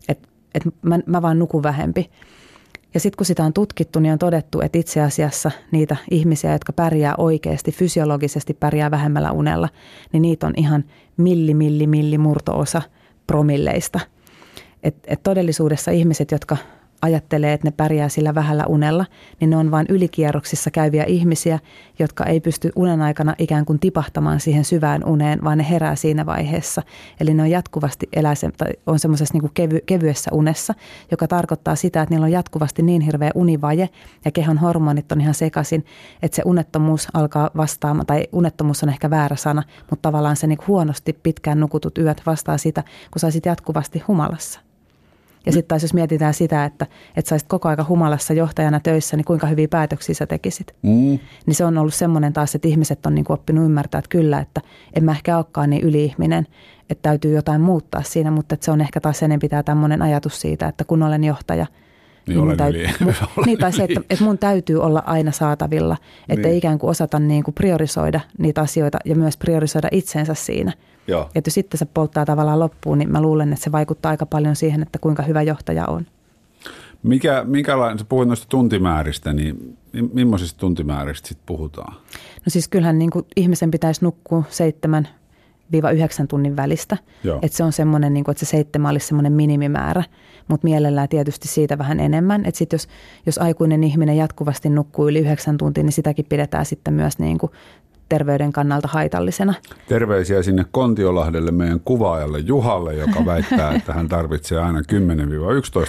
että, että mä, mä vaan nukun vähempi. Ja sitten kun sitä on tutkittu, niin on todettu, että itse asiassa niitä ihmisiä, jotka pärjää oikeasti, fysiologisesti pärjää vähemmällä unella, niin niitä on ihan milli, milli, milli murtoosa promilleista. Et, et todellisuudessa ihmiset, jotka ajattelee, että ne pärjää sillä vähällä unella, niin ne on vain ylikierroksissa käyviä ihmisiä, jotka ei pysty unen aikana ikään kuin tipahtamaan siihen syvään uneen, vaan ne herää siinä vaiheessa. Eli ne on jatkuvasti elää tai on semmoisessa niin kevy, kevyessä unessa, joka tarkoittaa sitä, että niillä on jatkuvasti niin hirveä univaje ja kehon hormonit on ihan sekaisin, että se unettomuus alkaa vastaamaan, tai unettomuus on ehkä väärä sana, mutta tavallaan se niin huonosti pitkään nukutut yöt vastaa sitä, kun saisit jatkuvasti humalassa. Ja sitten taas jos mietitään sitä, että, että saisit koko aika humalassa johtajana töissä, niin kuinka hyviä päätöksiä sä tekisit. Mm. Niin se on ollut semmoinen taas, että ihmiset on niin kuin oppinut ymmärtää, että kyllä, että en mä ehkä olekaan niin yli-ihminen, että täytyy jotain muuttaa siinä, mutta että se on ehkä taas enempi tämä tämmöinen ajatus siitä, että kun olen johtaja – niin, niin, täytyy, mun, niin tai se, että, että mun täytyy olla aina saatavilla, että niin. ikään kuin osata niin kuin priorisoida niitä asioita ja myös priorisoida itsensä siinä. Joo. Että jos sitten se polttaa tavallaan loppuun, niin mä luulen, että se vaikuttaa aika paljon siihen, että kuinka hyvä johtaja on. Mikä, minkälainen, sä puhuit noista tuntimääristä, niin millaisista tuntimääristä sitten puhutaan? No siis kyllähän niin kuin ihmisen pitäisi nukkua seitsemän 7-9 tunnin välistä. Että se on semmoinen, niin kuin, että se seitsemän olisi semmoinen minimimäärä, mutta mielellään tietysti siitä vähän enemmän. Että sitten jos, jos aikuinen ihminen jatkuvasti nukkuu yli 9 tuntia, niin sitäkin pidetään sitten myös niin kuin terveyden kannalta haitallisena. Terveisiä sinne Kontiolahdelle meidän kuvaajalle Juhalle, joka väittää, että hän tarvitsee aina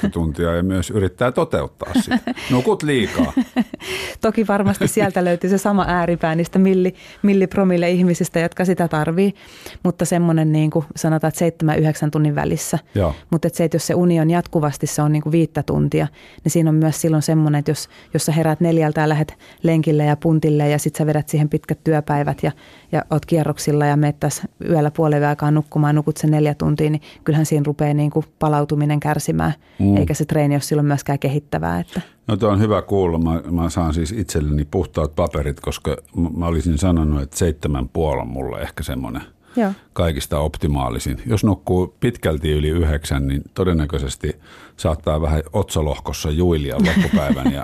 10-11 tuntia ja myös yrittää toteuttaa sitä. Nukut liikaa. Toki varmasti sieltä löytyy se sama ääripää niistä milli, millipromille ihmisistä, jotka sitä tarvii, mutta semmoinen niin kuin sanotaan, että 7-9 tunnin välissä. Joo. Mutta se, että jos se uni on jatkuvasti, se on niin kuin viittä tuntia, niin siinä on myös silloin semmoinen, että jos, jos sä heräät neljältä ja lähdet lenkille ja puntille ja sitten sä vedät siihen pitkät työpäivät, päivät ja, ja oot kierroksilla ja menet tässä yöllä puolen aikaa nukkumaan, nukut sen neljä tuntia, niin kyllähän siinä rupeaa niin kuin palautuminen kärsimään, mm. eikä se treeni ole silloin myöskään kehittävää. Että. No tuo on hyvä kuulla. Mä, mä saan siis itselleni puhtaat paperit, koska mä olisin sanonut, että seitsemän puoli on mulle ehkä semmoinen Joo. kaikista optimaalisin. Jos nukkuu pitkälti yli yhdeksän, niin todennäköisesti saattaa vähän otsalohkossa juilia loppupäivän ja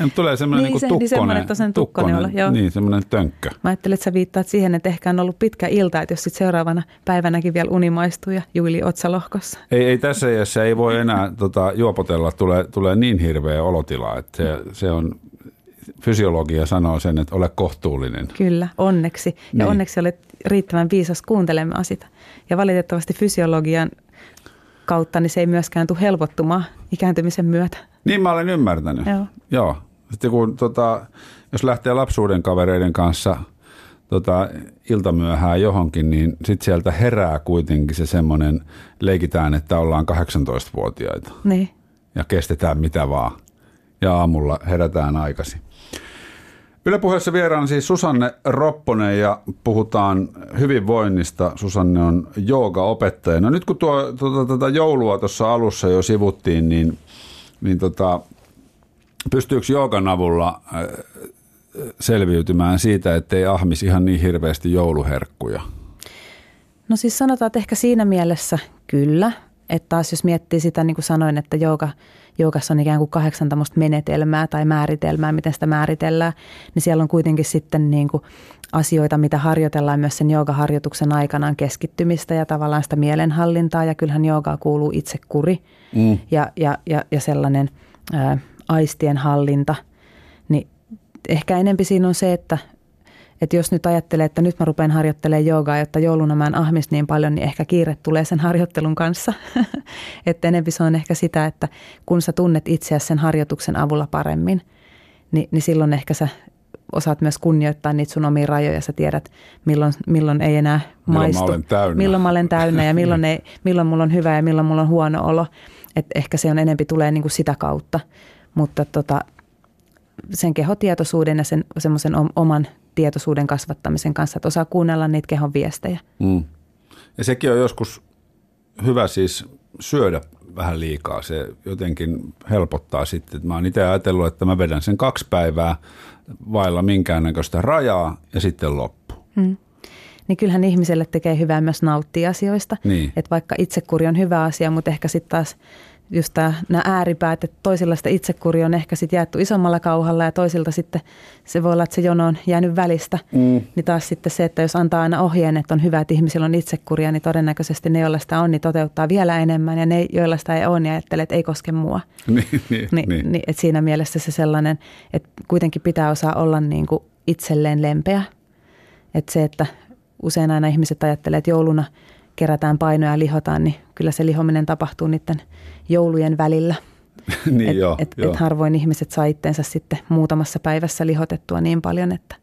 ja tulee semmoinen niin, niin se, tukkonen, semmoinen, tukkonen, tukkonen olla, joo. Niin, semmoinen tönkkö. Mä ajattelin, että sä viittaat siihen, että ehkä on ollut pitkä ilta, että jos sitten seuraavana päivänäkin vielä unimaistuu ja juili otsalohkossa. Ei, ei tässä iässä ei voi enää tota, juopotella, tulee, tulee niin hirveä olotila, että se, se on fysiologia sanoo sen, että ole kohtuullinen. Kyllä, onneksi. Ja niin. onneksi olet riittävän viisas kuuntelemaan sitä. Ja valitettavasti fysiologian kautta niin se ei myöskään tule helpottumaan ikääntymisen myötä. Niin mä olen ymmärtänyt. Joo. Joo. Sitten kun, tota, jos lähtee lapsuuden kavereiden kanssa tota, iltamyöhään johonkin, niin sitten sieltä herää kuitenkin se semmoinen, leikitään, että ollaan 18-vuotiaita. Niin. Ja kestetään mitä vaan. Ja aamulla herätään aikaisin. Yle puheessa vieraan siis Susanne Ropponen ja puhutaan hyvinvoinnista. Susanne on jooga-opettaja. No nyt kun tuo, tuota, tuota joulua tuossa alussa jo sivuttiin, niin, niin tota, pystyykö joogan avulla äh, selviytymään siitä, ettei ahmis ihan niin hirveästi jouluherkkuja? No siis sanotaan, että ehkä siinä mielessä kyllä. Että taas jos miettii sitä, niin kuin sanoin, että jooga, joogassa on ikään kuin kahdeksan tämmöistä menetelmää tai määritelmää, miten sitä määritellään, niin siellä on kuitenkin sitten niin kuin asioita, mitä harjoitellaan myös sen joogaharjoituksen aikanaan keskittymistä ja tavallaan sitä mielenhallintaa. Ja kyllähän joogaa kuuluu itse kuri mm. ja, ja, ja, ja sellainen ää, aistien hallinta. Niin ehkä enempi siinä on se, että, että jos nyt ajattelee, että nyt mä rupean harjoittelemaan joogaa, jotta jouluna mä en ahmis niin paljon, niin ehkä kiire tulee sen harjoittelun kanssa. että enempi se on ehkä sitä, että kun sä tunnet itseäsi sen harjoituksen avulla paremmin, niin, niin silloin ehkä sä osaat myös kunnioittaa niitä sun omia rajoja. Sä tiedät, milloin, milloin ei enää maistu. Milloin mä olen täynnä. Milloin mä olen täynnä ja milloin, ei, milloin mulla on hyvä ja milloin mulla on huono olo. Et ehkä se on enempi tulee niin kuin sitä kautta. Mutta tota, sen kehotietoisuuden ja sen semmoisen oman tietoisuuden kasvattamisen kanssa, että osaa kuunnella niitä kehon viestejä. Mm. Ja sekin on joskus hyvä siis syödä vähän liikaa. Se jotenkin helpottaa sitten. Mä oon itse ajatellut, että mä vedän sen kaksi päivää vailla minkäännäköistä rajaa ja sitten loppu. Mm. Niin kyllähän ihmiselle tekee hyvää myös nauttia asioista. Niin. Että vaikka itsekuri on hyvä asia, mutta ehkä sitten taas just tämä, nämä ääripäät, että toisilla sitä itsekuri on ehkä sitten jaettu isommalla kauhalla ja toisilta sitten se voi olla, että se jono on jäänyt välistä. Mm. Niin taas sitten se, että jos antaa aina ohjeen, että on hyvä, että ihmisillä on itsekuria, niin todennäköisesti ne, joilla sitä on, niin toteuttaa vielä enemmän ja ne, joilla sitä ei ole, niin ajattelee, että ei koske mua. niin, niin, niin, niin. niin että siinä mielessä se sellainen, että kuitenkin pitää osaa olla niin kuin itselleen lempeä. Että se, että usein aina ihmiset ajattelee, että jouluna – kerätään painoja ja lihotaan, niin kyllä se lihominen tapahtuu niiden joulujen välillä. niin et, joo, et, joo. et harvoin ihmiset saa itteensä sitten muutamassa päivässä lihotettua niin paljon, että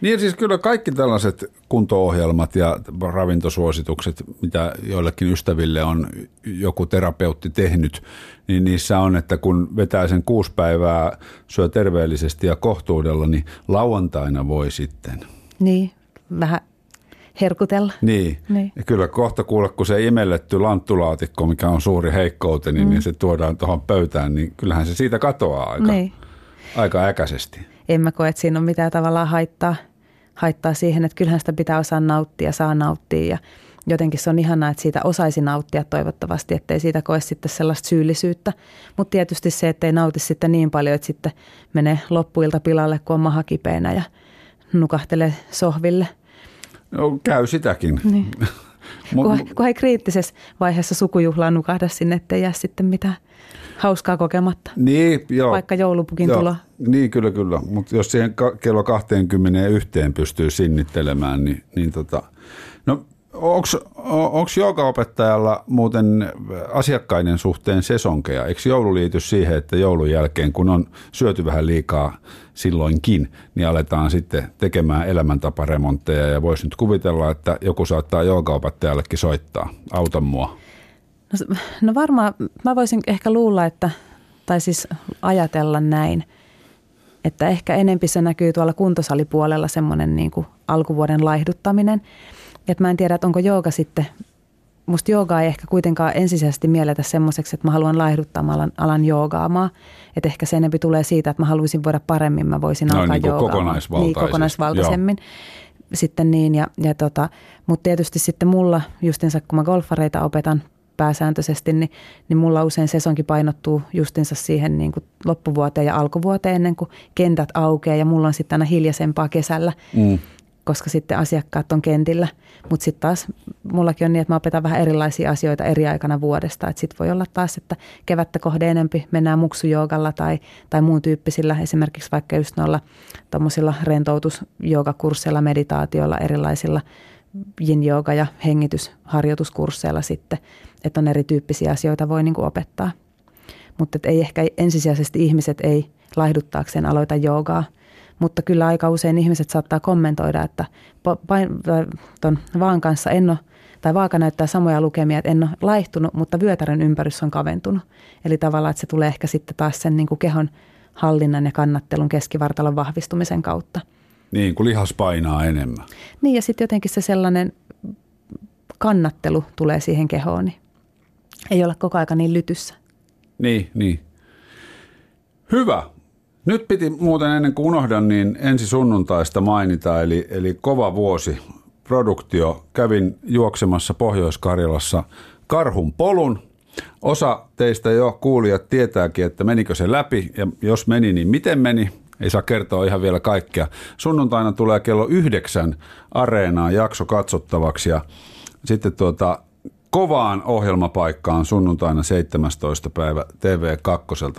niin siis kyllä kaikki tällaiset kunto-ohjelmat ja ravintosuositukset, mitä joillekin ystäville on joku terapeutti tehnyt, niin niissä on, että kun vetää sen kuusi päivää, syö terveellisesti ja kohtuudella, niin lauantaina voi sitten. Niin, vähän herkutella. Niin. niin. Ja kyllä kohta kuule, kun se imelletty lanttulaatikko, mikä on suuri heikkouteni, niin mm. niin se tuodaan tuohon pöytään, niin kyllähän se siitä katoaa aika, niin. aika äkäisesti. En mä koe, että siinä on mitään tavallaan haittaa, haittaa siihen, että kyllähän sitä pitää osaa nauttia, saa nauttia ja jotenkin se on ihanaa, että siitä osaisi nauttia toivottavasti, ettei siitä koe sitten sellaista syyllisyyttä. Mutta tietysti se, ettei nauti sitten niin paljon, että sitten menee loppuilta pilalle, kun on maha kipeänä ja nukahtelee sohville – No, käy sitäkin. Niin. Mut, kun ei kriittisessä vaiheessa sukujuhlaa nukahda sinne, ettei jää sitten mitään hauskaa kokematta. Niin, joo. Vaikka joulupukin joo. tulo. Niin, kyllä, kyllä. Mutta jos siihen kello 21 pystyy sinnittelemään, niin, niin tota, Onko joogaopettajalla muuten asiakkaiden suhteen sesonkeja? Eikö joulu liity siihen, että joulun jälkeen, kun on syöty vähän liikaa silloinkin, niin aletaan sitten tekemään elämäntaparemontteja ja voisi nyt kuvitella, että joku saattaa joogaopettajallekin soittaa. Auta mua. No, no varmaan, mä voisin ehkä luulla, että, tai siis ajatella näin, että ehkä enempi se näkyy tuolla kuntosalipuolella semmoinen niin alkuvuoden laihduttaminen – et mä en tiedä, että onko jooga sitten, musta joogaa ei ehkä kuitenkaan ensisijaisesti mielletä semmoiseksi, että mä haluan laihduttaa alan, alan joogaamaan. Että ehkä se enempi tulee siitä, että mä haluaisin voida paremmin, mä voisin no, alkaa niin joogaamaan. Niin, kokonaisvaltaisemmin. Joo. Sitten niin, ja, ja tota, mutta tietysti sitten mulla, justinsa kun mä golfareita opetan pääsääntöisesti, niin, niin mulla usein sesonkin painottuu justinsa siihen niin kuin loppuvuoteen ja alkuvuoteen ennen kuin kentät aukeaa ja mulla on sitten aina hiljaisempaa kesällä. Mm koska sitten asiakkaat on kentillä. Mutta sitten taas mullakin on niin, että mä opetan vähän erilaisia asioita eri aikana vuodesta. Että sitten voi olla taas, että kevättä kohde enempi mennään muksujoogalla tai, tai muun tyyppisillä, esimerkiksi vaikka just noilla tuommoisilla rentoutusjoogakursseilla, meditaatioilla, erilaisilla yin jooga ja hengitysharjoituskursseilla sitten, että on erityyppisiä asioita voi niin kuin opettaa. Mutta ei ehkä ensisijaisesti ihmiset ei laihduttaakseen aloita joogaa, mutta kyllä aika usein ihmiset saattaa kommentoida, että ton vaan kanssa en ole, tai vaaka näyttää samoja lukemia, että en ole laihtunut, mutta vyötärön ympärys on kaventunut. Eli tavallaan, että se tulee ehkä sitten taas sen niin kuin kehon hallinnan ja kannattelun keskivartalon vahvistumisen kautta. Niin, kun lihas painaa enemmän. Niin ja sitten jotenkin se sellainen kannattelu tulee siihen kehoon, niin ei olla koko aika niin lytyssä. Niin, niin. Hyvä. Nyt piti muuten ennen kuin unohdan, niin ensi sunnuntaista mainita, eli, eli kova vuosi produktio. Kävin juoksemassa Pohjois-Karjalassa Karhun polun. Osa teistä jo kuulijat tietääkin, että menikö se läpi ja jos meni, niin miten meni. Ei saa kertoa ihan vielä kaikkea. Sunnuntaina tulee kello yhdeksän areenaan jakso katsottavaksi ja sitten tuota, kovaan ohjelmapaikkaan sunnuntaina 17. päivä TV2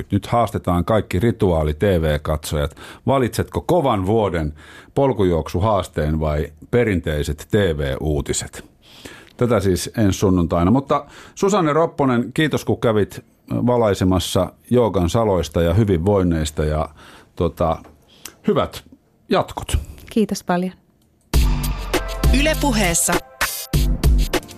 20.30. Nyt haastetaan kaikki rituaali TV-katsojat. Valitsetko kovan vuoden polkujuoksuhaasteen vai perinteiset TV-uutiset? Tätä siis ensi sunnuntaina. Mutta Susanne Ropponen, kiitos kun kävit valaisemassa joogan saloista ja hyvinvoinneista ja tota, hyvät jatkot. Kiitos paljon. Ylepuheessa